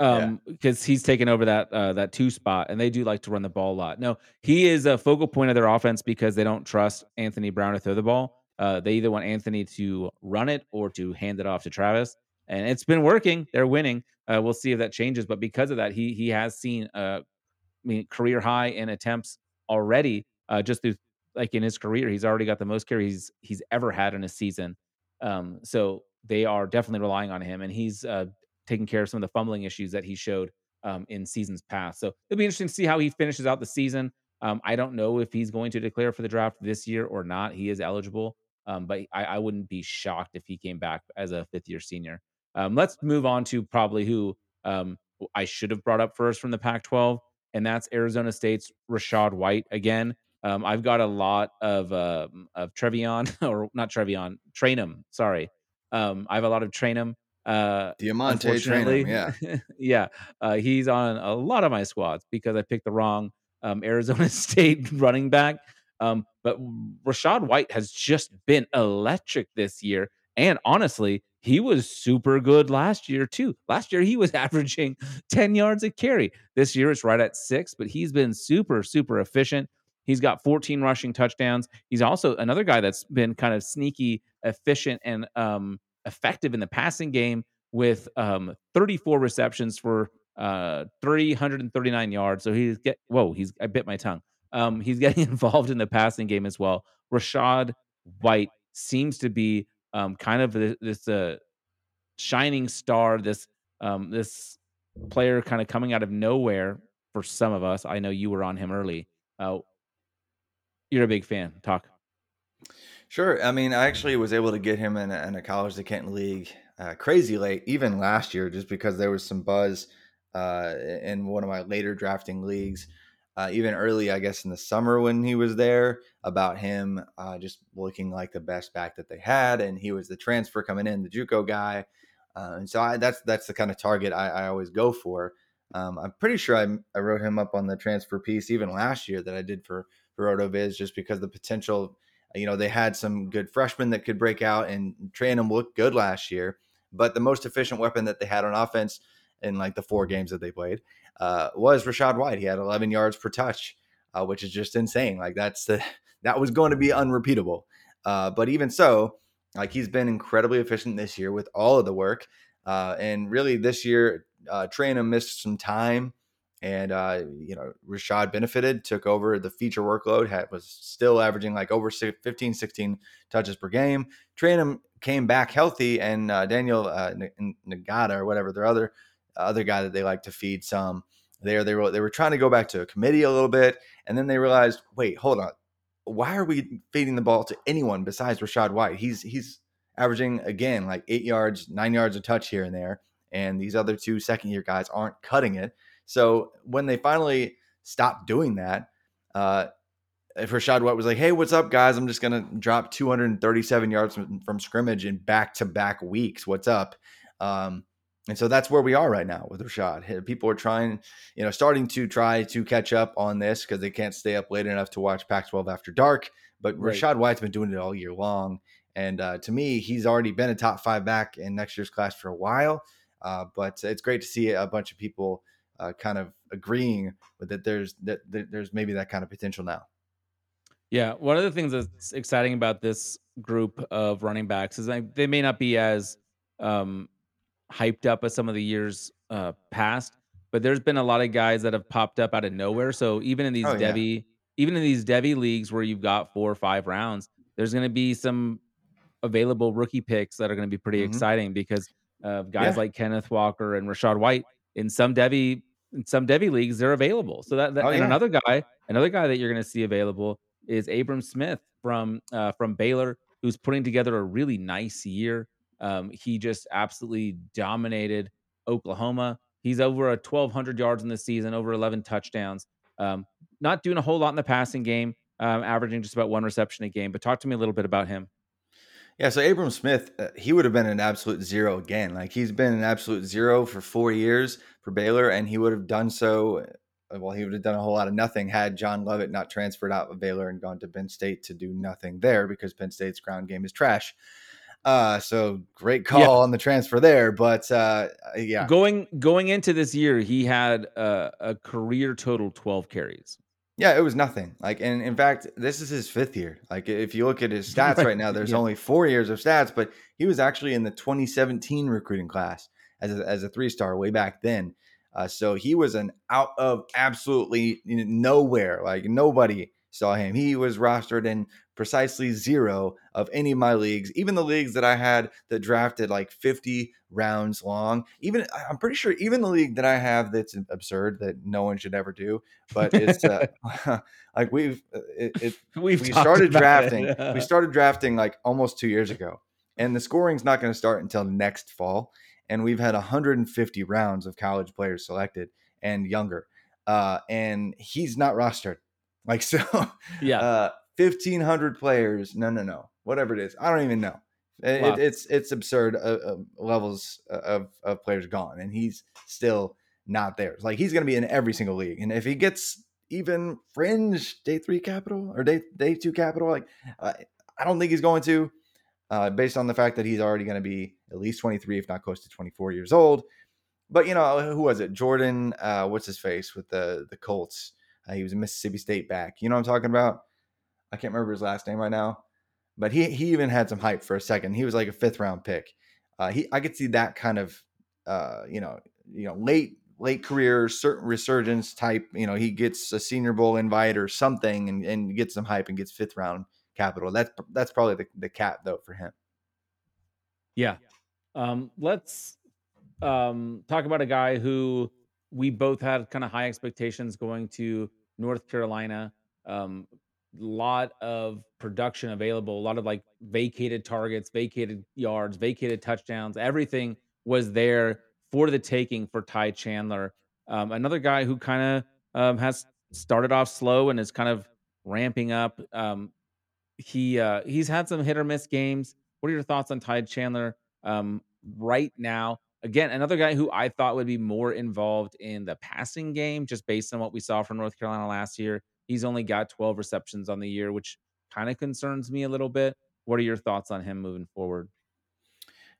Yeah. Um, because he's taken over that uh that two spot and they do like to run the ball a lot. No, he is a focal point of their offense because they don't trust Anthony Brown to throw the ball. Uh they either want Anthony to run it or to hand it off to Travis. And it's been working. They're winning. Uh we'll see if that changes. But because of that, he he has seen uh I mean career high in attempts already. Uh just through like in his career, he's already got the most carries he's he's ever had in a season. Um, so they are definitely relying on him, and he's uh, taking care of some of the fumbling issues that he showed um, in seasons past. So it'll be interesting to see how he finishes out the season. Um, I don't know if he's going to declare for the draft this year or not. He is eligible, um, but I, I wouldn't be shocked if he came back as a fifth year senior. Um, let's move on to probably who um, I should have brought up first from the Pac 12, and that's Arizona State's Rachaad White again. Um, I've got a lot of uh, of Trevion or not Trevion, Trayanum. Sorry, um, I have a lot of Trayanum. Uh, DeaMonte unfortunately, Trayanum, yeah. yeah, uh, he's on a lot of my squads because I picked the wrong um, Arizona State running back. Um, but Rachaad White has just been electric this year, and honestly, he was super good last year too. Last year he was averaging ten yards a carry. This year it's right at six, but he's been super super efficient. He's got 14 rushing touchdowns. He's also another guy that's been kind of sneaky, efficient, and um, effective in the passing game with um, 34 receptions for uh, 339 yards. So he's get whoa, he's I bit my tongue. Um, he's getting involved in the passing game as well. Rachaad White seems to be um, kind of this, this uh, shining star, this um, this player kind of coming out of nowhere for some of us. I know you were on him early. Uh, you're a big fan. Talk. Sure. I mean, I actually was able to get him in a, in a college to Canton league uh, crazy late, even last year, just because there was some buzz uh, in one of my later drafting leagues. Uh, even early, I guess, in the summer when he was there, about him uh, just looking like the best back that they had, and he was the transfer coming in, the JUCO guy, uh, and so I, that's that's the kind of target I, I always go for. Um, I'm pretty sure I, I wrote him up on the transfer piece even last year that I did for for RotoViz, just because the potential you know, they had some good freshmen that could break out, and Trayanum looked good last year. But the most efficient weapon that they had on offense in like the four games that they played uh, was Rachaad White. He had 11 yards per touch, uh, which is just insane. Like that's the that was going to be unrepeatable. Uh, but even so, like he's been incredibly efficient this year with all of the work. Uh, and really, this year, uh, Trayanum missed some time, and uh, you know Rachaad benefited, took over the feature workload, had was still averaging like over 15, 16 touches per game. Trayanum came back healthy, and uh, Daniel uh, Ngata or whatever their other other guy that they like to feed some there. They were they were trying to go back to a committee a little bit, and then they realized, wait, hold on, why are we feeding the ball to anyone besides Rachaad White? He's he's averaging again like eight yards, nine yards a touch here and there, and these other two second year guys aren't cutting it. So when they finally stopped doing that, uh, if Rachaad White was like, "Hey, what's up, guys? I'm just gonna drop 237 yards from, from scrimmage in back to back weeks. What's up?" Um, and so that's where we are right now with Rachaad. People are trying, you know, starting to try to catch up on this because they can't stay up late enough to watch Pac 12 after dark. But right. Rachaad White's been doing it all year long. And uh, to me, he's already been a top five back in next year's class for a while. Uh, but it's great to see a bunch of people uh, kind of agreeing with that. There's that, there's maybe that kind of potential now. Yeah, one of the things that's exciting about this group of running backs is they may not be as um, hyped up as some of the years uh, past, but there's been a lot of guys that have popped up out of nowhere. So even in these oh, Devy, yeah. even in these Devy leagues where you've got four or five rounds, there's going to be some available rookie picks that are going to be pretty mm-hmm. exciting because uh, guys yeah. like Kenneth Walker and Rachaad White in some Devy in some Devy leagues they're available. So that, that oh, and yeah. another guy, another guy that you're going to see available is Abram Smith from uh, from Baylor, who's putting together a really nice year. Um, he just absolutely dominated Oklahoma. He's over a 1,200 yards in the season, over 11 touchdowns. Um, not doing a whole lot in the passing game, um, averaging just about one reception a game. But talk to me a little bit about him. Yeah, so Abram Smith, uh, he would have been an absolute zero again. Like he's been an absolute zero for four years for Baylor, and he would have done so. Uh, well, he would have done a whole lot of nothing had John Lovett not transferred out of Baylor and gone to Penn State to do nothing there because Penn State's ground game is trash. Uh, so great call yeah. on the transfer there, but uh, yeah, going going into this year, he had a, a career total twelve carries. Yeah, it was nothing. Like, and in fact, this is his fifth year. Like, if you look at his stats right, right now, there's yeah. only four years of stats, but he was actually in the 2017 recruiting class as a, as a three star way back then. Uh, so he was an out of absolutely nowhere. Like nobody saw him. He was rostered in precisely zero of any of my leagues, even the leagues that I had that drafted like 50 rounds long. Even I'm pretty sure even the league that I have that's absurd that no one should ever do, but it's uh, like we've uh, it, it we've we started drafting. we started drafting like almost 2 years ago. And the scoring's not going to start until next fall, and we've had 150 rounds of college players selected and younger. Uh, and he's not rostered. Like so, yeah. Uh, 1500 players. No, no, no. Whatever it is. I don't even know. It, wow. it, it's it's absurd uh, uh, levels of, of players gone, and he's still not there. Like he's going to be in every single league, and if he gets even fringe day three capital or day day two capital, like uh, I don't think he's going to, uh, based on the fact that he's already going to be at least 23, if not close to 24 years old. But you know who was it? Jordan, uh, what's his face with the the Colts? Uh, he was a Mississippi State back. You know what I'm talking about? I can't remember his last name right now, but he he even had some hype for a second. He was like a fifth round pick. Uh, he I could see that kind of uh, you know you know late late career certain resurgence type. You know he gets a Senior Bowl invite or something and and gets some hype and gets fifth round capital. That's that's probably the the cap though for him. Yeah. Um, let's um, talk about a guy who we both had kind of high expectations going to North Carolina. Um, lot of production available, a lot of like vacated targets, vacated yards, vacated touchdowns. Everything was there for the taking for Ty Chandler. Um, another guy who kind of um, has started off slow and is kind of ramping up. Um, he uh, he's had some hit or miss games. What are your thoughts on Ty Chandler um, right now? Again, another guy who I thought would be more involved in the passing game, just based on what we saw from North Carolina last year. He's only got 12 receptions on the year, which kind of concerns me a little bit. What are your thoughts on him moving forward?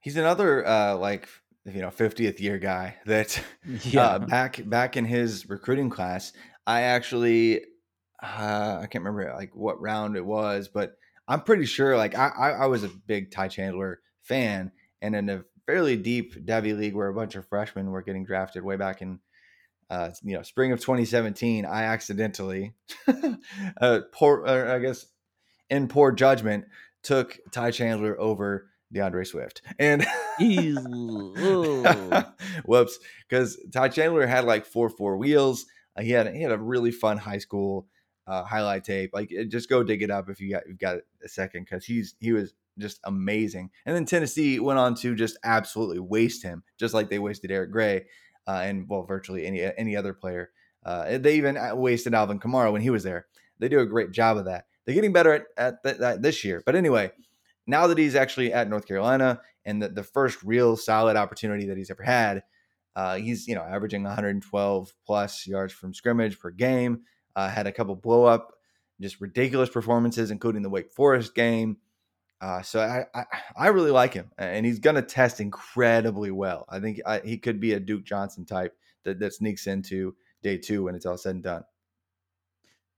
He's another uh like you know 50th year guy that Yeah. uh, back back in his recruiting class, I actually uh, I can't remember like what round it was, but I'm pretty sure like I I, I was a big Ty Chandler fan, and then a fairly deep Devy league where a bunch of freshmen were getting drafted way back in uh, you know spring of 2017, I accidentally uh, poor I guess in poor judgment took Ty Chandler over D'Andre Swift and. Whoops, because Ty Chandler had like four four wheels. Uh, he had he had a really fun high school uh, highlight tape. Like it- just go dig it up if you got you've got a second, because he's he was just amazing. And then Tennessee went on to just absolutely waste him, just like they wasted Eric Gray, uh, and well, virtually any any other player. Uh, they even uh, wasted Alvin Kamara when he was there. They do a great job of that. They're getting better at, at th- that this year. But anyway, now that he's actually at North Carolina and the, the first real solid opportunity that he's ever had, uh, he's you know averaging 112 plus yards from scrimmage per game. Uh, had a couple blow up, just ridiculous performances, including the Wake Forest game. Uh, so I, I I really like him, and he's going to test incredibly well. I think I, he could be a Duke Johnson type that, that sneaks into day two when it's all said and done.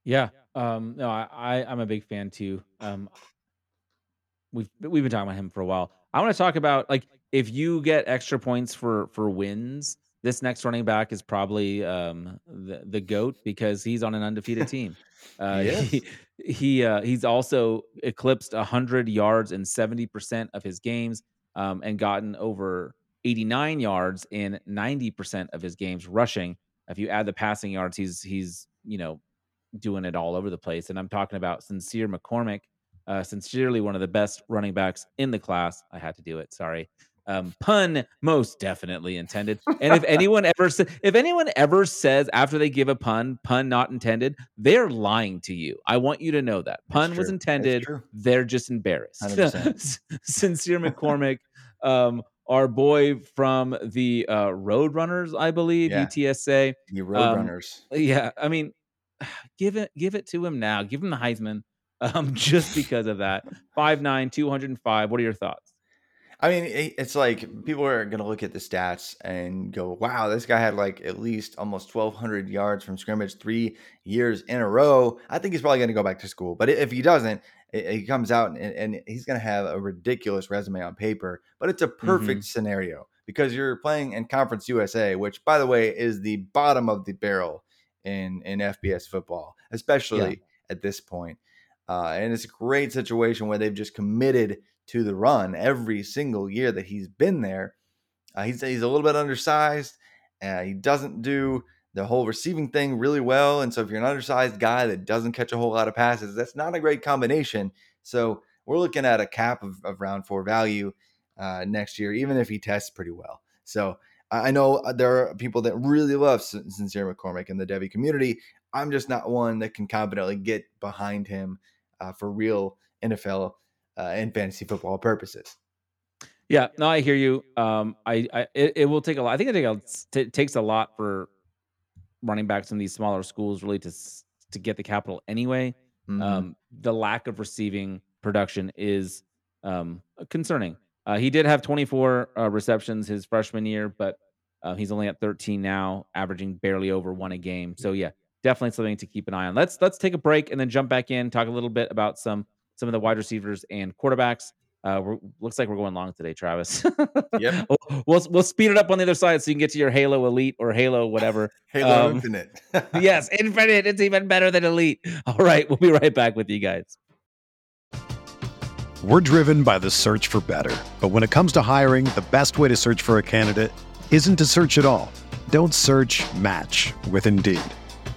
Yeah. Um, no, I, I I'm a big fan too. Um, we've we've been talking about him for a while. I want to talk about like if you get extra points for for wins, this next running back is probably um the the goat because he's on an undefeated team. Uh, He he he uh, he's also eclipsed hundred yards in seventy percent of his games, um, and gotten over eighty nine yards in ninety percent of his games rushing. If you add the passing yards, he's he's you know doing it all over the place. And I'm talking about Sincere McCormick, uh, sincerely one of the best running backs in the class. I had to do it. Sorry. Um, pun most definitely intended. And if anyone ever sa- if anyone ever says after they give a pun, pun not intended, they're lying to you. I want you to know that pun was intended. They're just embarrassed. Sincere McCormick, um, our boy from the uh, Roadrunners, I believe, Yeah. UTSA. You Um, Roadrunners. Yeah, I mean, give it give it to him now. Give him the Heisman. Um, just because of that. 5'9, 205. What are your thoughts? I mean, it's like people are going to look at the stats and go, wow, this guy had like at least almost 1,200 yards from scrimmage three years in a row. I think he's probably going to go back to school. But if he doesn't, he comes out and, and he's going to have a ridiculous resume on paper. But it's a perfect scenario because you're playing in Conference USA, which, by the way, is the bottom of the barrel in, in FBS football, especially at this point. Uh, and it's a great situation where they've just committed to the run every single year that he's been there. Uh, he's he's a little bit undersized. Uh, he doesn't do the whole receiving thing really well, and so if you're an undersized guy that doesn't catch a whole lot of passes, that's not a great combination. So we're looking at a cap of, of round four value uh, next year, even if he tests pretty well. So I know uh, there are people that really love Sincere McCormick in the Devy community. I'm just not one that can confidently get behind him uh, for real NFL uh, and fantasy football purposes. Yeah, no, I hear you. Um, I, I it, it will take a lot. I think it, take a, t- takes a lot for running backs in these smaller schools really to s- to get the capital anyway. Mhm. Um, the lack of receiving production is um, concerning. Uh, he did have 24 uh, receptions his freshman year, but uh, he's only at 13 now, averaging barely over one a game. So yeah, definitely something to keep an eye on. Let's let's take a break and then jump back in, talk a little bit about some some of the wide receivers and quarterbacks. Uh, we're, looks like we're going long today, Travis. Yep. we'll, we'll we'll speed it up on the other side so you can get to your Halo Elite or Halo whatever. Halo Um, Infinite. yes, Infinite. It's even better than Elite. All right, we'll be right back with you guys. We're driven by the search for better. But when it comes to hiring, the best way to search for a candidate isn't to search at all. Don't search match with Indeed.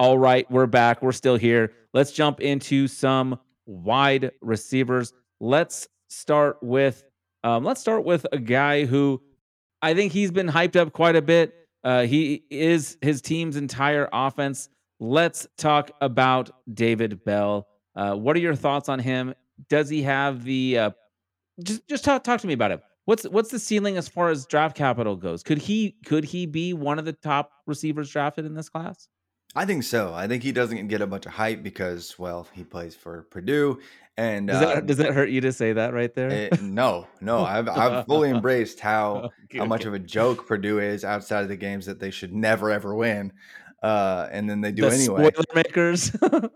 All right, we're back. We're still here. Let's jump into some wide receivers. Let's start with um, let's start with a guy who I think he's been hyped up quite a bit. Uh, he is his team's entire offense. Let's talk about David Bell. Uh, what are your thoughts on him? Does he have the uh, just just talk talk to me about him? What's what's the ceiling as far as draft capital goes? Could he could he be one of the top receivers drafted in this class? I think so. I think he doesn't get a bunch of hype because, well, he plays for Purdue, and Does uh, that does that hurt you to say that right there? eh, no, no, I've I've fully embraced how how much Okay. of a joke Purdue is outside of the games that they should never ever win, uh, and then they do the anyway. spoiler makers.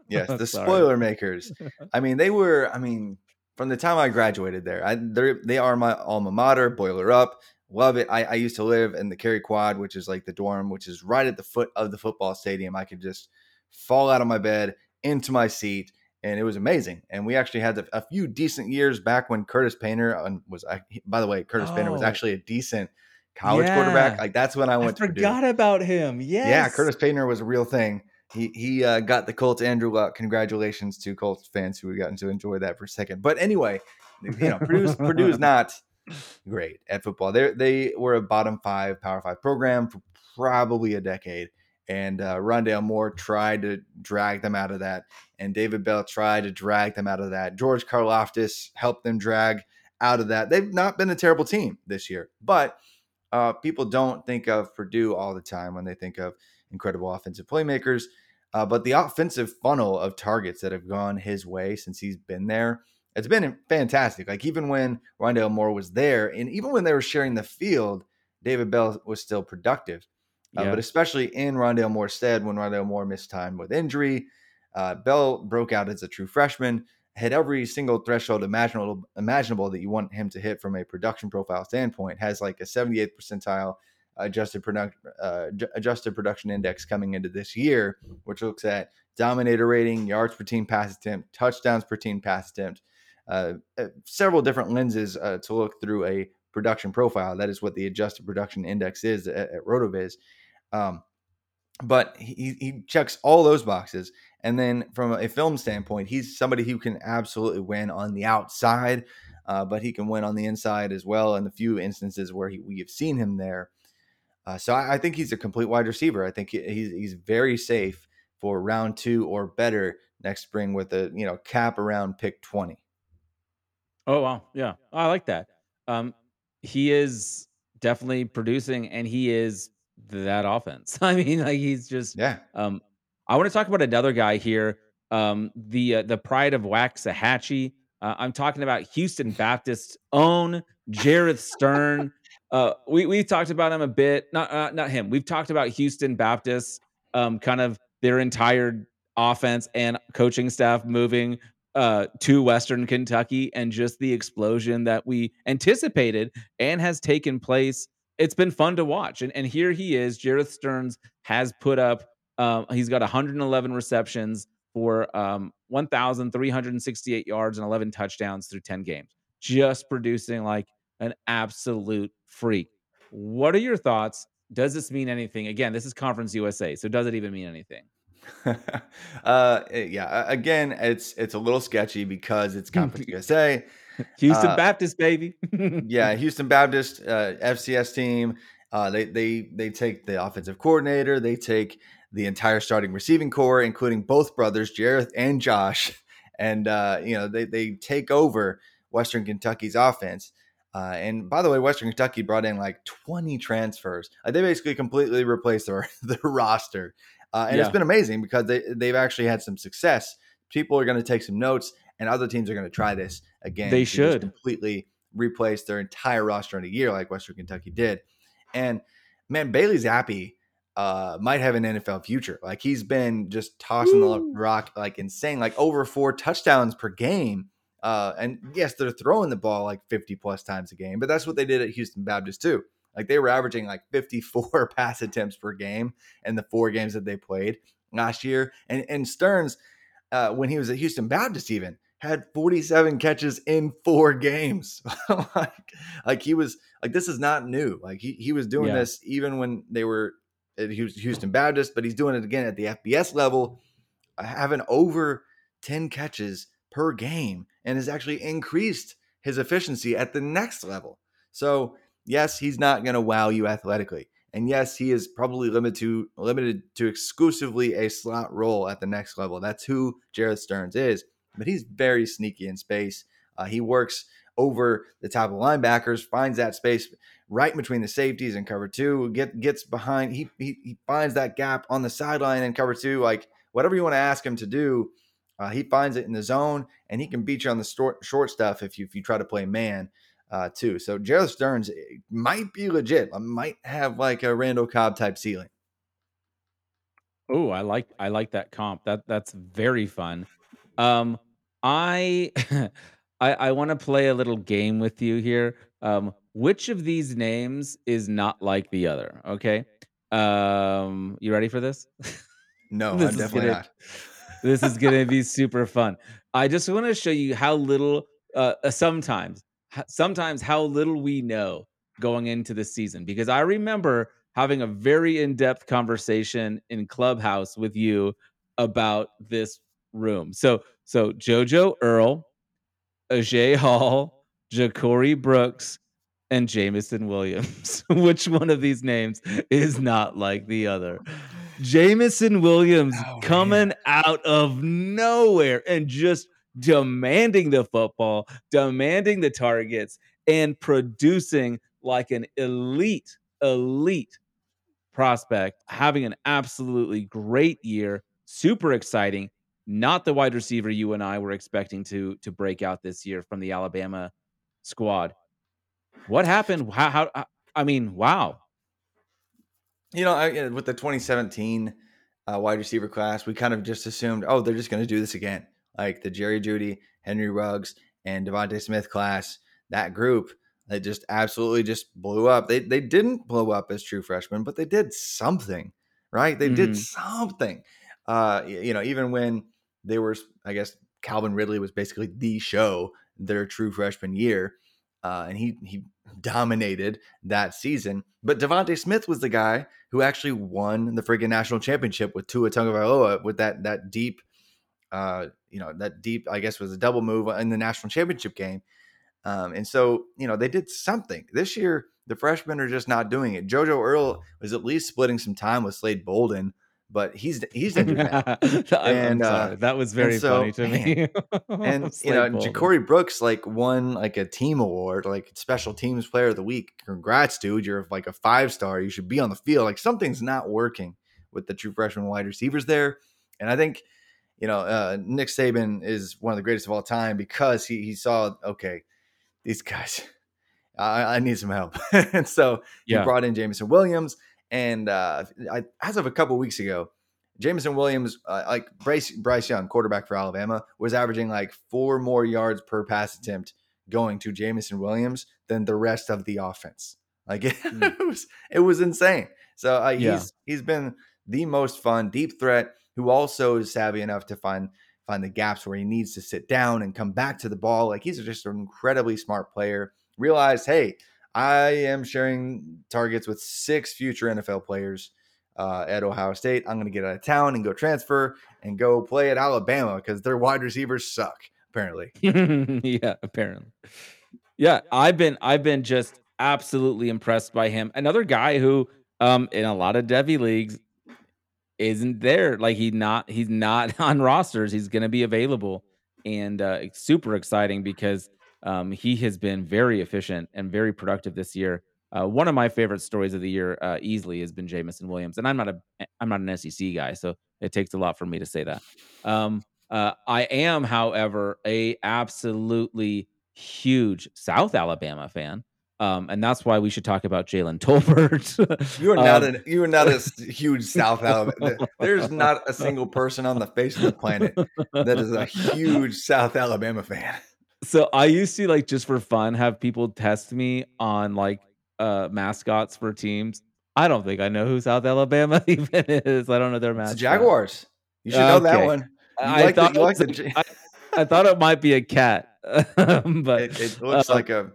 Yes, the spoiler makers. I mean, they were. I mean, from the time I graduated there, I they are my alma mater. Boiler up, love it. I, I used to live in the Cary Quad, which is like the dorm, which is right at the foot of the football stadium. I could just fall out of my bed into my seat, and it was amazing. And we actually had a, few decent years back when Curtis Painter um, was. I, by the way, Curtis Painter was Oh. actually a decent college quarterback. Like that's when I I went to forgot about him. Yes. Yeah, Curtis Painter was a real thing. He he uh, got the Colts Andrew Luck. Congratulations to Colts fans who had gotten to enjoy that for a second. But anyway, you know, Purdue's Purdue's not great at football. They they were a bottom five Power Five program for probably a decade, and uh, Rondale Moore tried to drag them out of that, and David Bell tried to drag them out of that. George Karlaftis helped them drag out of that. They've not been a terrible team this year, but uh, people don't think of Purdue all the time when they think of incredible offensive playmakers. Uh, but the offensive funnel of targets that have gone his way since he's been there, it's been fantastic. Like even when Rondale Moore was there, and even when they were sharing the field, David Bell was still productive. Uh, Yeah. but especially in Rondale Moore's stead, when Rondale Moore missed time with injury, uh, Bell broke out as a true freshman, hit every single threshold imaginable imaginable that you want him to hit from a production profile standpoint. Has like a 78th percentile adjusted product uh, adjusted production index coming into this year, which looks at dominator rating, yards per team pass attempt, touchdowns per team pass attempt, uh, uh, several different lenses uh, to look through a production profile. That is what the adjusted production index is at, at Rotoviz. Um, but he, he checks all those boxes. And then from a film standpoint, he's somebody who can absolutely win on the outside, uh, but he can win on the inside as well. In the few instances where he, we have seen him there, uh, so I, I think he's a complete wide receiver. I think he- he's he's very safe for round two or better next spring with a you know cap around pick twenty. Oh wow, yeah, I like that. Um, he is definitely producing, and he is that offense. I mean, like he's just. Yeah, Um, I want to talk about another guy here. Um, the uh, the pride of Waxahachie. Uh, I'm talking about Houston Baptist's own Jerreth Stern. Uh, we we talked about him a bit. Not uh, not him. We've talked about Houston Baptist. Um, kind of their entire offense and coaching staff moving uh, to Western Kentucky and just the explosion that we anticipated and has taken place. It's been fun to watch. And, and here he is. Jerreth Sterns has put up, um, he's got 111 receptions for um, 1,368 yards and 11 touchdowns through 10 games, just producing like an absolute freak. What are your thoughts? Does this mean anything? Again, this is Conference USA. So does it even mean anything? uh, yeah. Again, it's it's a little sketchy because it's Conference USA. Houston Uh, Baptist, baby. yeah, Houston Baptist uh, FCS team. Uh, they they they take the offensive coordinator. They take the entire starting receiving core, including both brothers, Jerreth and Josh, and uh, you know they they take over Western Kentucky's offense. Uh, and by the way, Western Kentucky brought in like 20 transfers. Uh, they basically completely replaced their, their roster. Uh, and yeah. it's been amazing because they, they've actually had some success. People are going to take some notes, and other teams are going to try this again. They should completely replace their entire roster in a year, like Western Kentucky did. And man, Bailey Zappe uh, might have an NFL future. Like he's been just tossing Woo. the rock like insane, like over four touchdowns per game. Uh, and yes, they're throwing the ball like 50 plus times a game, but that's what they did at Houston Baptist too. Like they were averaging like 54 pass attempts per game in the four games that they played last year. And and Sterns, uh, when he was at Houston Baptist, even had 47 catches in four games. like, like he was like this is not new. Like he he was doing yeah. this even when they were at Houston Baptist, but he's doing it again at the FBS level, having over 10 catches per game and has actually increased his efficiency at the next level. So, yes, he's not going to wow you athletically. And yes, he is probably limited to limited to exclusively a slot role at the next level. That's who Jerreth Sterns is. But he's very sneaky in space. Uh, he works over the top of linebackers, finds that space right between the safeties and cover two, get gets behind. He he, he finds that gap on the sideline and cover two. Like whatever you want to ask him to do, uh, he finds it in the zone, and he can beat you on the short, short stuff if you if you try to play man uh, too. So Jerreth Sterns eh, might be legit. I might have like a Randall Cobb type ceiling. Oh, I like I like that comp. That that's very fun. Um, I I, I want to play a little game with you here. Um, which of these names is not like the other? Okay. Um, you ready for this? No, this I'm definitely gonna, not. This is going to be super fun. I just want to show you how little, uh, uh sometimes, sometimes how little we know going into the season. Because I remember having a very in depth conversation in Clubhouse with you about this room. So, so JoJo Earle, Agiye Hall, Ja'Corey Brooks, and Jameson Williams. Which one of these names is not like the other? Jameson Williams oh, coming man. out of nowhere and just demanding the football, demanding the targets, and producing like an elite, elite prospect, having an absolutely great year. Super exciting. Not the wide receiver you and I were expecting to to break out this year from the Alabama squad. What happened? How, how I mean, wow. You know, I, with the 2017 uh, wide receiver class, we kind of just assumed, oh, they're just going to do this again. Like the Jerry Jeudy, Henry Ruggs, and DeVonta Smith class, that group that just absolutely just blew up. They they didn't blow up as true freshmen, but they did something, right? They mm-hmm. did something. Uh, you know, even when they were, I guess Calvin Ridley was basically the show their true freshman year, uh, and he he dominated that season. But DeVonta Smith was the guy who actually won the freaking national championship with Tua Tagovailoa with that that deep, uh, you know, that deep. I guess was a double move in the national championship game. Um, and so you know they did something this year. The freshmen are just not doing it. JoJo Earle was at least splitting some time with Slade Bolden but he's he's injured now. and uh, that was very so, funny to me. and you know, Ja'Corey Brooks like won like a team award, like special teams player of the week. Congrats, dude! You're like a five star. You should be on the field. Like something's not working with the true freshman wide receivers there, and I think you know uh, Nick Saban is one of the greatest of all time because he he saw okay these guys. I, I need some help, and so he brought in Jameson Williams and uh, I, as of a couple weeks ago, Jameson Williams, uh, like Bryce, Bryce Young, quarterback for Alabama, was averaging like four more yards per pass attempt going to Jameson Williams than the rest of the offense. Like it, mm. it was, it was insane. So uh, yeah. he's he's been the most fun deep threat who also is savvy enough to find find the gaps where he needs to sit down and come back to the ball. Like he's just an incredibly smart player. Realized, hey, I am sharing targets with six future NFL players uh, at Ohio State. I'm going to get out of town and go transfer and go play at Alabama because their wide receivers suck. Apparently, yeah, apparently, yeah. I've been I've been just absolutely impressed by him. Another guy who, um, in a lot of Devy leagues, isn't there. Like he not he's not on rosters. He's going to be available and uh, it's super exciting because um, he has been very efficient and very productive this year. Uh, one of my favorite stories of the year, uh, easily, has been Jameson Williams, and I'm not a I'm not an SEC guy, so it takes a lot for me to say that. Um, uh, I am, however, a absolutely huge South Alabama fan. Um, and that's why we should talk about Jalen Tolbert. you are not um, a you are not a huge South Alabama. There's not a single person on the face of the planet that is a huge South Alabama fan. So I used to like just for fun have people test me on like uh mascots for teams. I don't think I know who South Alabama even is. I don't know their mascot. It's Jaguars. You should know that one. You I like the, thought it like the, I, I thought it might be a cat, but it, it looks uh, like a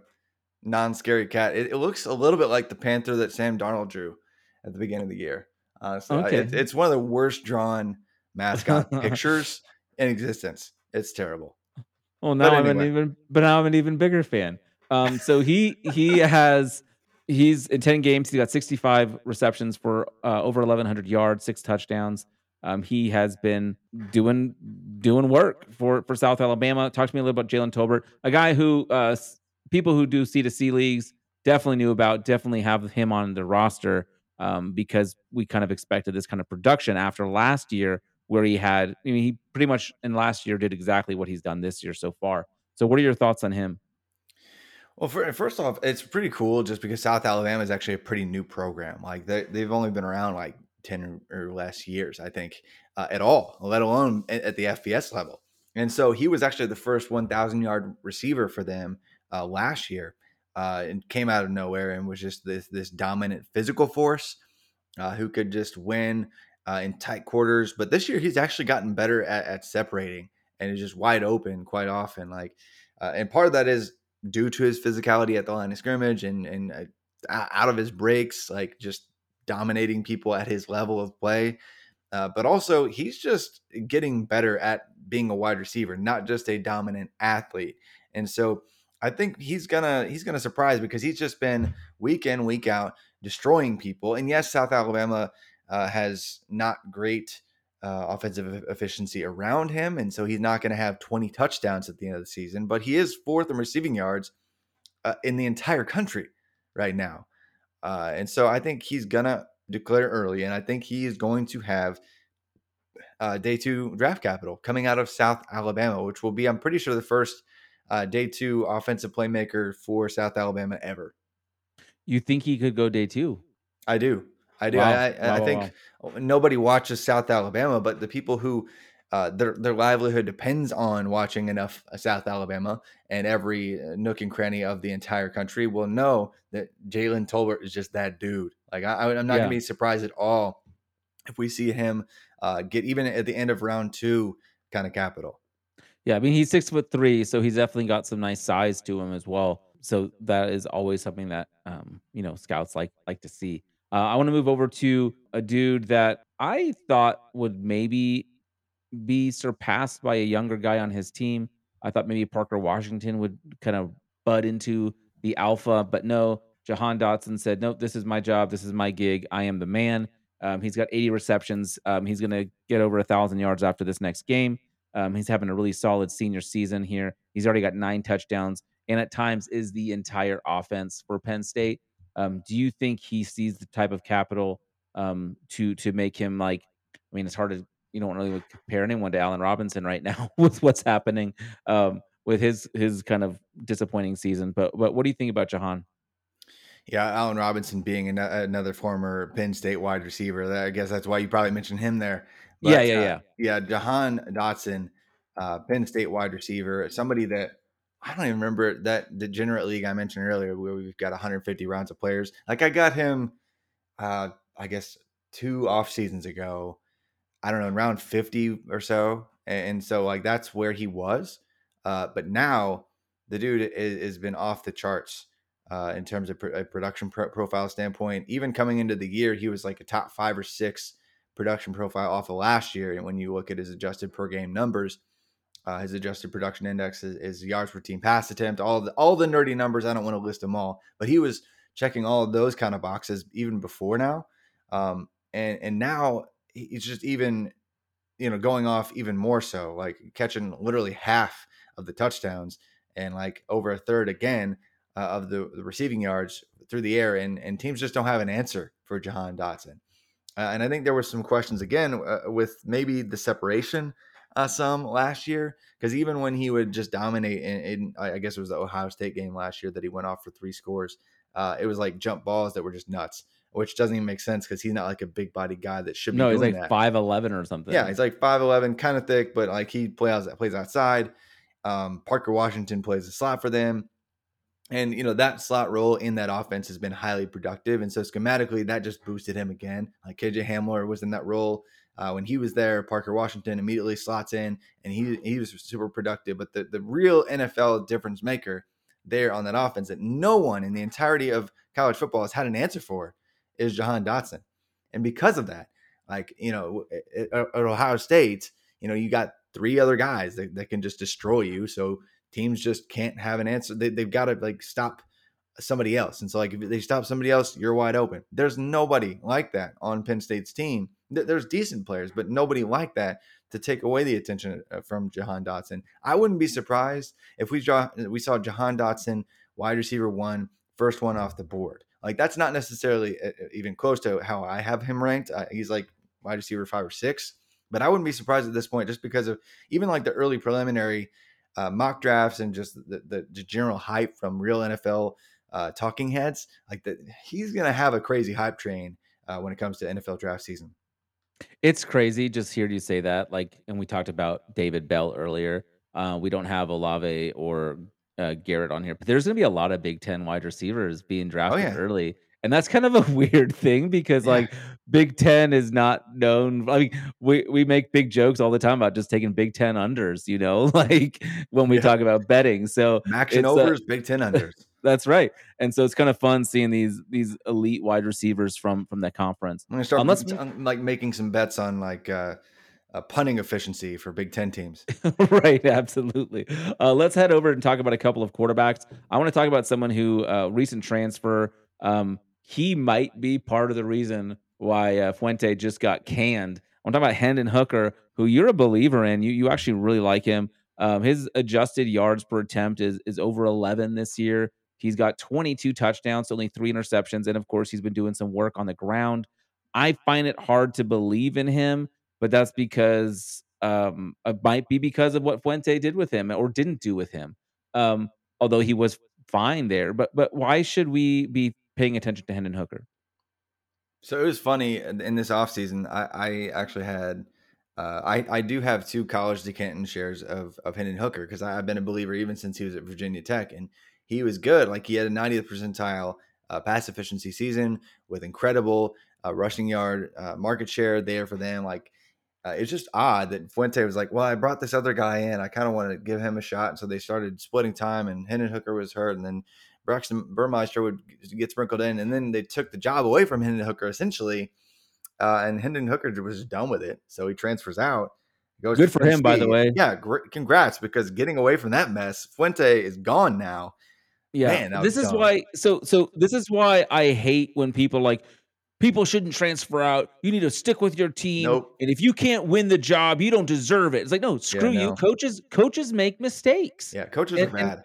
non-scary cat. It, it looks a little bit like the panther that Sam Darnold drew at the beginning of the year. Honestly, Okay. it, it's one of the worst drawn mascot pictures in existence. It's terrible. Well, now I'm an even, but now I'm an even bigger fan. Um, so he he has he's in ten games. He got 65 receptions for uh, over 1,100 yards, six touchdowns. Um, he has been doing doing work for for South Alabama. Talk to me a little bit about Jalen Tolbert, a guy who uh, people who do C to C leagues definitely knew about. Definitely have him on the roster um, because we kind of expected this kind of production after last year where he had, I mean, he pretty much in last year did exactly what he's done this year so far. So, what are your thoughts on him? Well, for, first off, it's pretty cool just because South Alabama is actually a pretty new program. Like they, they've only been around like 10 or less years, I think, uh, at all, let alone at, at the FBS level. And so he was actually the first 1,000 yard receiver for them uh, last year uh, and came out of nowhere and was just this, this dominant physical force uh, who could just win uh, in tight quarters. But this year he's actually gotten better at, at separating and is just wide open quite often. Like, uh, and part of that is due to his physicality at the line of scrimmage and and uh, out of his breaks, like just dominating people at his level of play. Uh, but also, he's just getting better at being a wide receiver, not just a dominant athlete. And so, I think he's gonna he's gonna surprise because he's just been week in week out destroying people. And yes, South Alabama uh, has not great uh, offensive efficiency around him, and so he's not going to have 20 touchdowns at the end of the season. But he is fourth in receiving yards uh, in the entire country right now, uh, and so I think he's gonna declare early, and I think he is going to have uh, day two draft capital coming out of South Alabama, which will be, I'm pretty sure, the first uh, day two offensive playmaker for South Alabama ever. You think he could go day two? I do. I do. Wow. I, I, Wow, I wow, think nobody watches South Alabama, but the people who uh, their their livelihood depends on watching enough South Alabama and every uh, nook and cranny of the entire country will know that Jalen Tolbert is just that dude. Like I, I'm not Yeah. gonna be surprised at all if we see him uh, get even at the end of round two kind of capital. Yeah, I mean he's six foot three, so he's definitely got some nice size to him as well. So that is always something that um, you know scouts like like to see. Uh, I want to move over to a dude that I thought would maybe be surpassed by a younger guy on his team. I thought maybe Parker Washington would kind of bud into the alpha, but no. Jahan Dotson said, "Nope, this is my job. This is my gig. I am the man." Um, he's got 80 receptions. Um, he's going to get over a thousand yards after this next game. Um, he's having a really solid senior season here. He's already got nine touchdowns, and at times is the entire offense for Penn State. Um, do you think he sees the type of capital um, to to make him like? I mean, it's hard to you don't really compare anyone to Allen Robinson right now with what's happening um, with his his kind of disappointing season. But but what do you think about Jahan? Yeah, Allen Robinson being an- another former Penn State wide receiver. I guess that's why you probably mentioned him there. Yeah, yeah, uh, yeah. yeah. Jahan Dotson, uh, Penn State wide receiver, somebody that I don't even remember that degenerate league I mentioned earlier, where we've got 150 rounds of players. Like I got him, uh, I guess two off seasons ago. I don't know, in round 50 or so, and, and so like that's where he was. Uh, but now the dude is, has been off the charts uh, in terms of pr- a production pro- profile standpoint. Even coming into the year, he was like a top five or six production profile off of last year. And when you look at his adjusted per game numbers, uh, his adjusted production index is, is yards per team pass attempt, all the all the nerdy numbers. I don't want to list them all, but he was checking all of those kind of boxes even before now. Um, and and now he's just even you know, going off even more so, like catching literally half of the touchdowns and like over a third again uh, of the, the, receiving yards through the air. And, and teams just don't have an answer for Jahan Dotson. Uh, and I think there were some questions again uh, with maybe the separation uh, some last year because even when he would just dominate in, in, I guess it was the Ohio State game last year that he went off for three scores. Uh, it was like jump balls that were just nuts, which doesn't even make sense because he's not like a big body guy that should be. No, he's like five eleven or something. Yeah, he's like five eleven, kind of thick, but like he plays plays outside. Um, Parker Washington plays a slot for them. And you know that slot role in that offense has been highly productive, and so schematically that just boosted him again. Like KJ Hamler was in that role uh, when he was there. Parker Washington immediately slots in, and he he was super productive. But the the real NFL difference maker there on that offense that no one in the entirety of college football has had an answer for is Jahan Dotson, and because of that, like you know at, at Ohio State, you know you got three other guys that, that can just destroy you. So teams just can't have an answer. They, they've got to like stop somebody else. And so, like, if they stop somebody else, you're wide open. There's nobody like that on Penn State's team. There's decent players, but nobody like that to take away the attention uh, from Jahan Dotson. I wouldn't be surprised if we draw, we saw Jahan Dotson, wide receiver one, first one off the board. Like that's not necessarily uh, uh, even close to how I have him ranked. He's like wide receiver five or six, but I wouldn't be surprised at this point just because of even like the early preliminary uh, mock drafts and just the, the, the, general hype from real NFL uh, talking heads, like that, he's going to have a crazy hype train uh, when it comes to NFL draft season. It's crazy just hear you say that. Like, and we talked about David Bell earlier. Uh, we don't have Olave or uh, Garrett on here, but there's going to be a lot of Big Ten wide receivers being oh, drafted oh, yeah. early. And that's kind of a weird thing because yeah. like Big Ten is not known. I mean, we, we make big jokes all the time about just taking Big Ten unders, you know, like when we yeah. talk about betting. So action uh, overs, uh, Big Ten unders. That's right. And so it's kind of fun seeing these these elite wide receivers from from that conference. I'm gonna start Unless, like making some bets on like uh, uh, punting efficiency for Big Ten teams. right, absolutely. Uh, let's head over and talk about a couple of quarterbacks. I want to talk about someone who uh, recent transfer. Um, he might be part of the reason why uh, Fuente just got canned. I'm talking about Hendon Hooker, who you're a believer in. You you actually really like him. Um, his adjusted yards per attempt is is over 11 this year. He's got 22 touchdowns, only three interceptions, and of course, he's been doing some work on the ground. I find it hard to believe in him, but that's because um, it might be because of what Fuente did with him or didn't do with him. Um, although he was fine there, but but why should we be paying attention to Hendon Hooker? So it was funny in this offseason, I, I actually had uh, I, I do have two college to Canton shares of, of Hendon Hooker because I've been a believer even since he was at Virginia Tech. And he was good. Like he had a 90th percentile uh, pass efficiency season with incredible uh, rushing yard uh, market share there for them. Like uh, it's just odd that Fuente was like, well, I brought this other guy in. I kind of wanted to give him a shot. And so they started splitting time and Hendon Hooker was hurt. And then Braxton Burmeister would get sprinkled in. And then they took the job away from Hendon Hooker essentially. Uh, and Hendon Hooker was done with it. So he transfers out. Goes Good for him, by the way. Yeah, great, congrats because getting away from that mess, Fuente is gone now. Yeah, Man, this is dumb. why. So, so this is why I hate when people like people shouldn't transfer out. You need to stick with your team. Nope. And if you can't win the job, you don't deserve it. It's like no, screw yeah, no. you. Coaches, coaches make mistakes. Yeah, coaches and, are bad.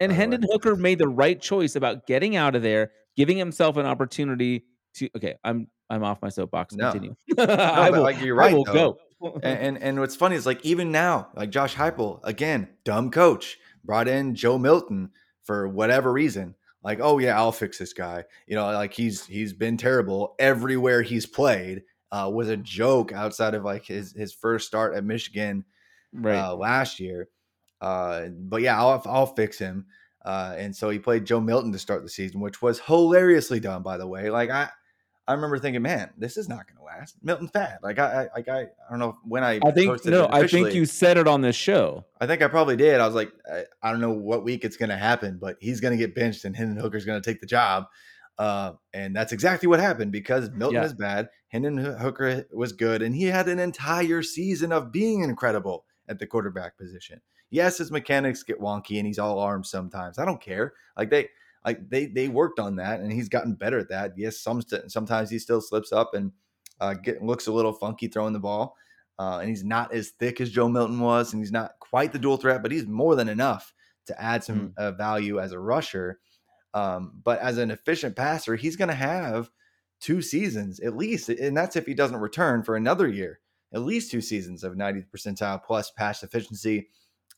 And, Hendon Hooker made the right choice about getting out of there, giving himself an opportunity to. Okay, I'm I'm off my soapbox. No. Continue. no, I will, like you're right. I will go. and, and and what's funny is like even now, like Josh Heupel again, dumb coach brought in Joe Milton for whatever reason like oh yeah i'll fix this guy you know like he's he's been terrible everywhere he's played uh, was a joke outside of like his his first start at michigan right. uh, last year uh, but yeah I'll, I'll fix him uh, and so he played joe milton to start the season which was hilariously done by the way like i I remember thinking, man, this is not going to last. Milton Fad, like I, like I, I don't know when I. I think no, I think you said it on this show. I think I probably did. I was like, I, I don't know what week it's going to happen, but he's going to get benched and Hendon Hooker's going to take the job. Uh, and that's exactly what happened because Milton yeah. is bad. Hendon Hooker was good, and he had an entire season of being incredible at the quarterback position. Yes, his mechanics get wonky, and he's all arms sometimes. I don't care. Like they like they they worked on that and he's gotten better at that. Yes, some st- sometimes he still slips up and uh, get looks a little funky throwing the ball. uh, and he's not as thick as Joe Milton was, and he's not quite the dual threat, but he's more than enough to add some uh, value as a rusher. Um, but as an efficient passer, he's going to have two seasons at least, and that's if he doesn't return for another year. At least two seasons of 90 percentile plus pass efficiency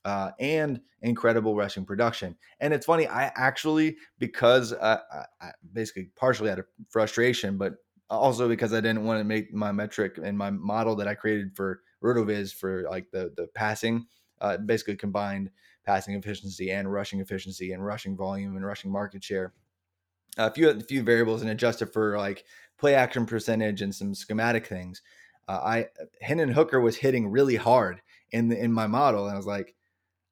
uh, and incredible rushing production. And it's funny, I actually, because uh, I basically partially out of frustration, but also because I didn't want to make my metric and my model that I created for RotoViz for like the the passing, uh, basically combined passing efficiency and rushing efficiency and rushing volume and rushing market share. A few a few variables and adjusted for like play action percentage and some schematic things. Uh, I Hendon Hooker was hitting really hard in the, in my model, and I was like,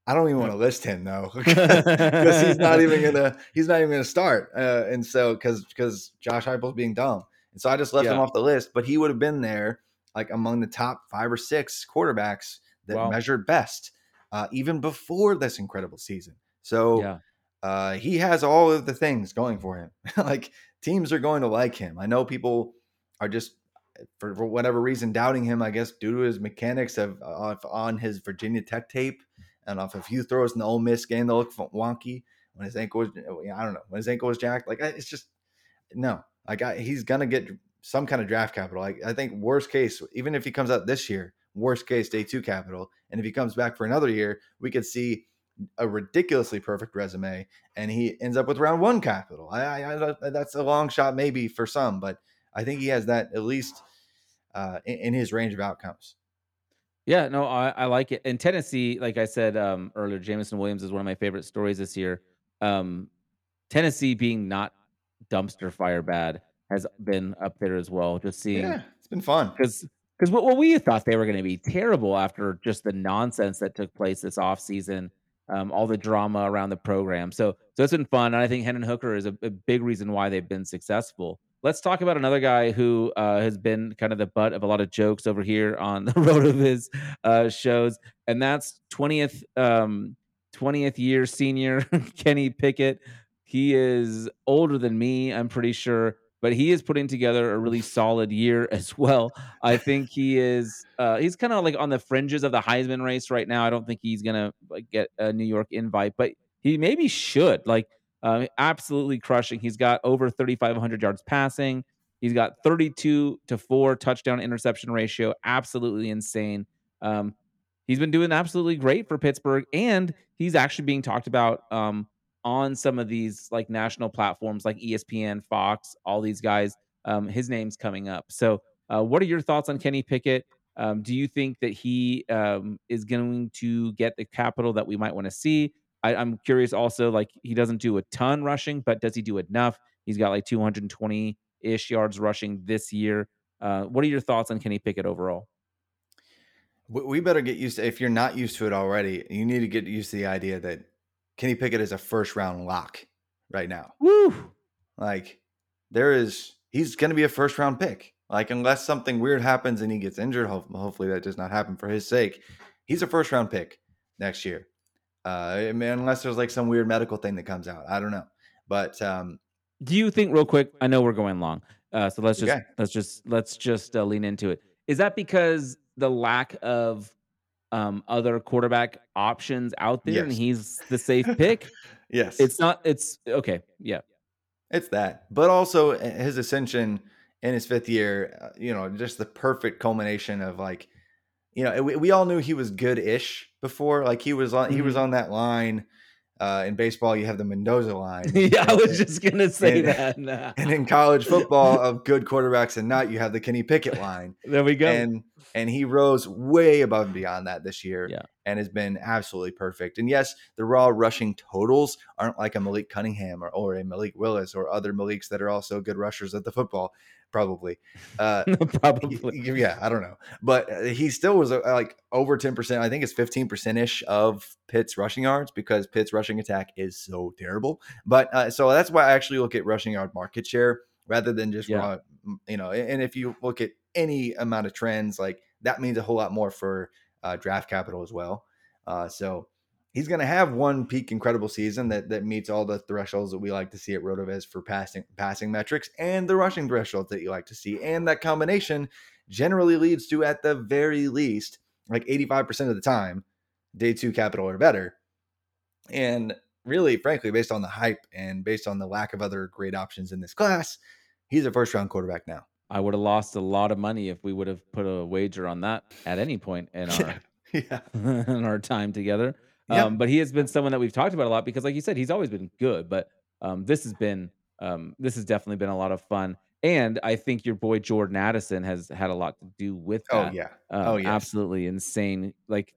I don't even want to list him though, because he's not even gonna he's not even gonna start. Uh, and so because because Josh Heupel's being dumb, and so I just left yeah. him off the list. But he would have been there like among the top five or six quarterbacks that wow. measured best, uh, even before this incredible season. So yeah. uh, he has all of the things going for him. like teams are going to like him. I know people are just for, for whatever reason doubting him. I guess due to his mechanics of on his Virginia Tech tape and off a few throws in the Ole Miss game that look wonky when his ankle was I don't know when his ankle was jacked. Like it's just no. Like I, he's gonna get some kind of draft capital. Like I think worst case, even if he comes out this year, worst case day two capital, and if he comes back for another year, we could see a ridiculously perfect resume, and he ends up with round one capital. I, I, I that's a long shot maybe for some, but I think he has that at least uh, in, in his range of outcomes. Yeah, no, I, I like it. In Tennessee, like I said um, earlier, Jameson Williams is one of my favorite stories this year. Um, Tennessee being not dumpster fire bad has been up there as well. Just seeing, yeah, it's been fun because because what, what we thought they were going to be terrible after just the nonsense that took place this offseason, um, all the drama around the program. So so it's been fun, and I think Hendon Hooker is a, a big reason why they've been successful. Let's talk about another guy who uh, has been kind of the butt of a lot of jokes over here on the RotoViz uh, shows, and that's twentieth um, twentieth year senior Kenny Pickett. He is older than me, I'm pretty sure, but he is putting together a really solid year as well. I think he is. Uh, he's kind of like on the fringes of the Heisman race right now. I don't think he's gonna like, get a New York invite, but he maybe should. Like uh, absolutely crushing. He's got over 3,500 yards passing. He's got 32 to four touchdown interception ratio. Absolutely insane. Um, he's been doing absolutely great for Pittsburgh, and he's actually being talked about um, on some of these like national platforms like ESPN, Fox, all these guys. Um, his name's coming up. So, uh, what are your thoughts on Kenny Pickett? Um, do you think that he um, is going to get the capital that we might want to see? I, I'm curious also, like he doesn't do a ton rushing, but does he do enough? He's got like 220 ish yards rushing this year. Uh, what are your thoughts on Kenny Pickett overall? We better get used to if you're not used to it already, you need to get used to the idea that Kenny Pickett is a first round lock right now. Woo! Like there is he's going to be a first round pick. Like unless something weird happens and he gets injured, hopefully that does not happen for his sake. He's a first round pick next year. Uh, I mean, unless there's like some weird medical thing that comes out, I don't know. But um, do you think, real quick? I know we're going long, uh, so let's just okay. let's just let's just uh, lean into it. Is that because the lack of um, other quarterback options out there, yes. and he's the safe pick? yes, it's not. It's okay. Yeah, it's that, but also eh, his ascension in his fifth year. Uh, you know, just the perfect culmination of like you know, we, we all knew he was good-ish before. Like he was on, mm-hmm. he was mm-hmm. on that line. Uh, in baseball, you have the Mendoza line. yeah, I was just gonna say and, that. and in college football, of good quarterbacks and not, you have the Kenny Pickett line. there we go. And and he rose way above and beyond that this year. Yeah. and has been absolutely perfect. And yes, the raw rushing totals aren't like a Malik Cunningham or, or a Malik Willis or other Maliks that are also good rushers at the football probably. Uh, probably. Yeah, I don't know, but uh, he still was uh, like over ten percent. I think it's fifteen percent ish of Pitt's rushing yards because Pitt's rushing attack is so terrible. But uh, so that's why I actually look at rushing yard market share rather than just yeah. raw. You know, and if you look at any amount of trends, like that means a whole lot more for uh, draft capital as well. Uh, so he's going to have one peak incredible season that that meets all the thresholds that we like to see at Rotoviz for passing passing metrics and the rushing thresholds that you like to see, and that combination generally leads to at the very least like 85% of the time day two capital or better. And really, frankly, based on the hype and based on the lack of other great options in this class, he's a first round quarterback now. I would have lost a lot of money if we would have put a wager on that at any point in our Yeah. in our time together. Yeah. Um, but he has been someone that we've talked about a lot because, like you said, he's always been good. But um, this has been um, this has definitely been a lot of fun. And I think your boy Jordan Addison has had a lot to do with Oh, yeah. Um, Oh, yes. absolutely insane. Like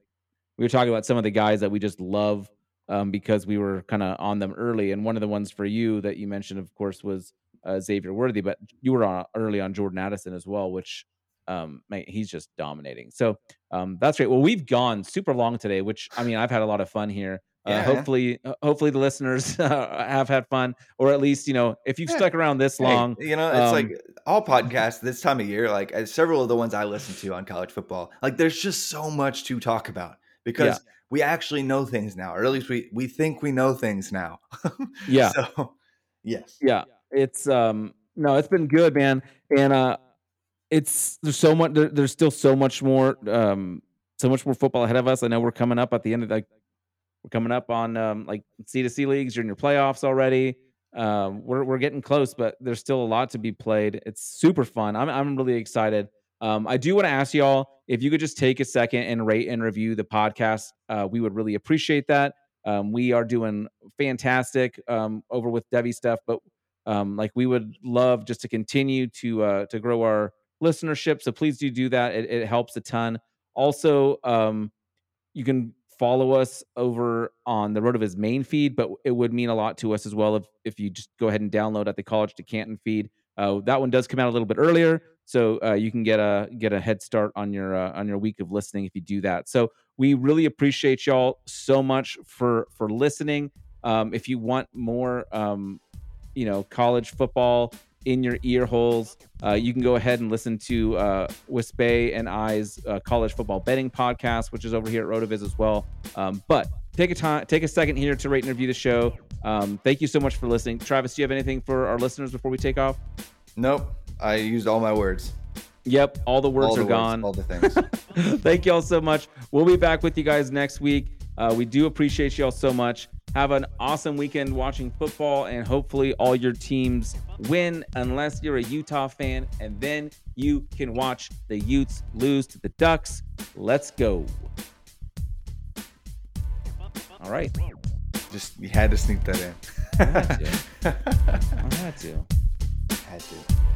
we were talking about some of the guys that we just love um, because we were kind of on them early. And one of the ones for you that you mentioned, of course, was uh, Xavier Worthy, but you were on early on Jordan Addison as well, which um, man, he's just dominating. So um, that's great. Well, we've gone super long today, which I mean, I've had a lot of fun here. Uh, Yeah. hopefully, uh, hopefully the listeners have had fun, or at least you know, if you've Yeah. stuck around this Hey, long, you know, it's um, like all podcasts this time of year, like uh, several of the ones I listen to on college football, like there's just so much to talk about because we actually know things now, or at least we we think we know things now. yeah, So, yes. yeah it's um no it's been good man. And uh it's there's so much there, there's still so much more um so much more football ahead of us. I know we're coming up at the end of like we're coming up on um like c to c leagues. You're in your playoffs already. Um we're, we're getting close but there's still a lot to be played. It's super fun. I'm, I'm really excited. Um i do want to ask y'all if you could just take a second and rate and review the podcast uh we would really appreciate that. Um, we are doing fantastic um, over with Devy stuff, but um, like we would love just to continue to uh, to grow our listenership. So please do do that. It, it helps a ton. Also, um, you can follow us over on the RotoViz main feed, but it would mean a lot to us as well if if you just go ahead and download at the College to Canton feed. Uh, that one does come out a little bit earlier, so uh, you can get a get a head start on your uh, on your week of listening if you do that. So we really appreciate y'all so much for for listening. Um, if you want more, um, you know, college football in your ear holes, uh, you can go ahead and listen to uh, Wispe and I's uh, college football betting podcast, which is over here at Rotoviz as well. Um, but take a time, take a second here to rate and review the show. Um, thank you so much for listening. Travis, do you have anything for our listeners before we take off? Nope. I used all my words. Yep, all the words all the are gone. all the things. Thank y'all so much. We'll be back with you guys next week. Uh, we do appreciate y'all so much. Have an awesome weekend watching football, and hopefully, all your teams win, unless you're a Utah fan, and then you can watch the Utes lose to the Ducks. Let's go. All right. Just you had to sneak that in. I had to. I had to. had to.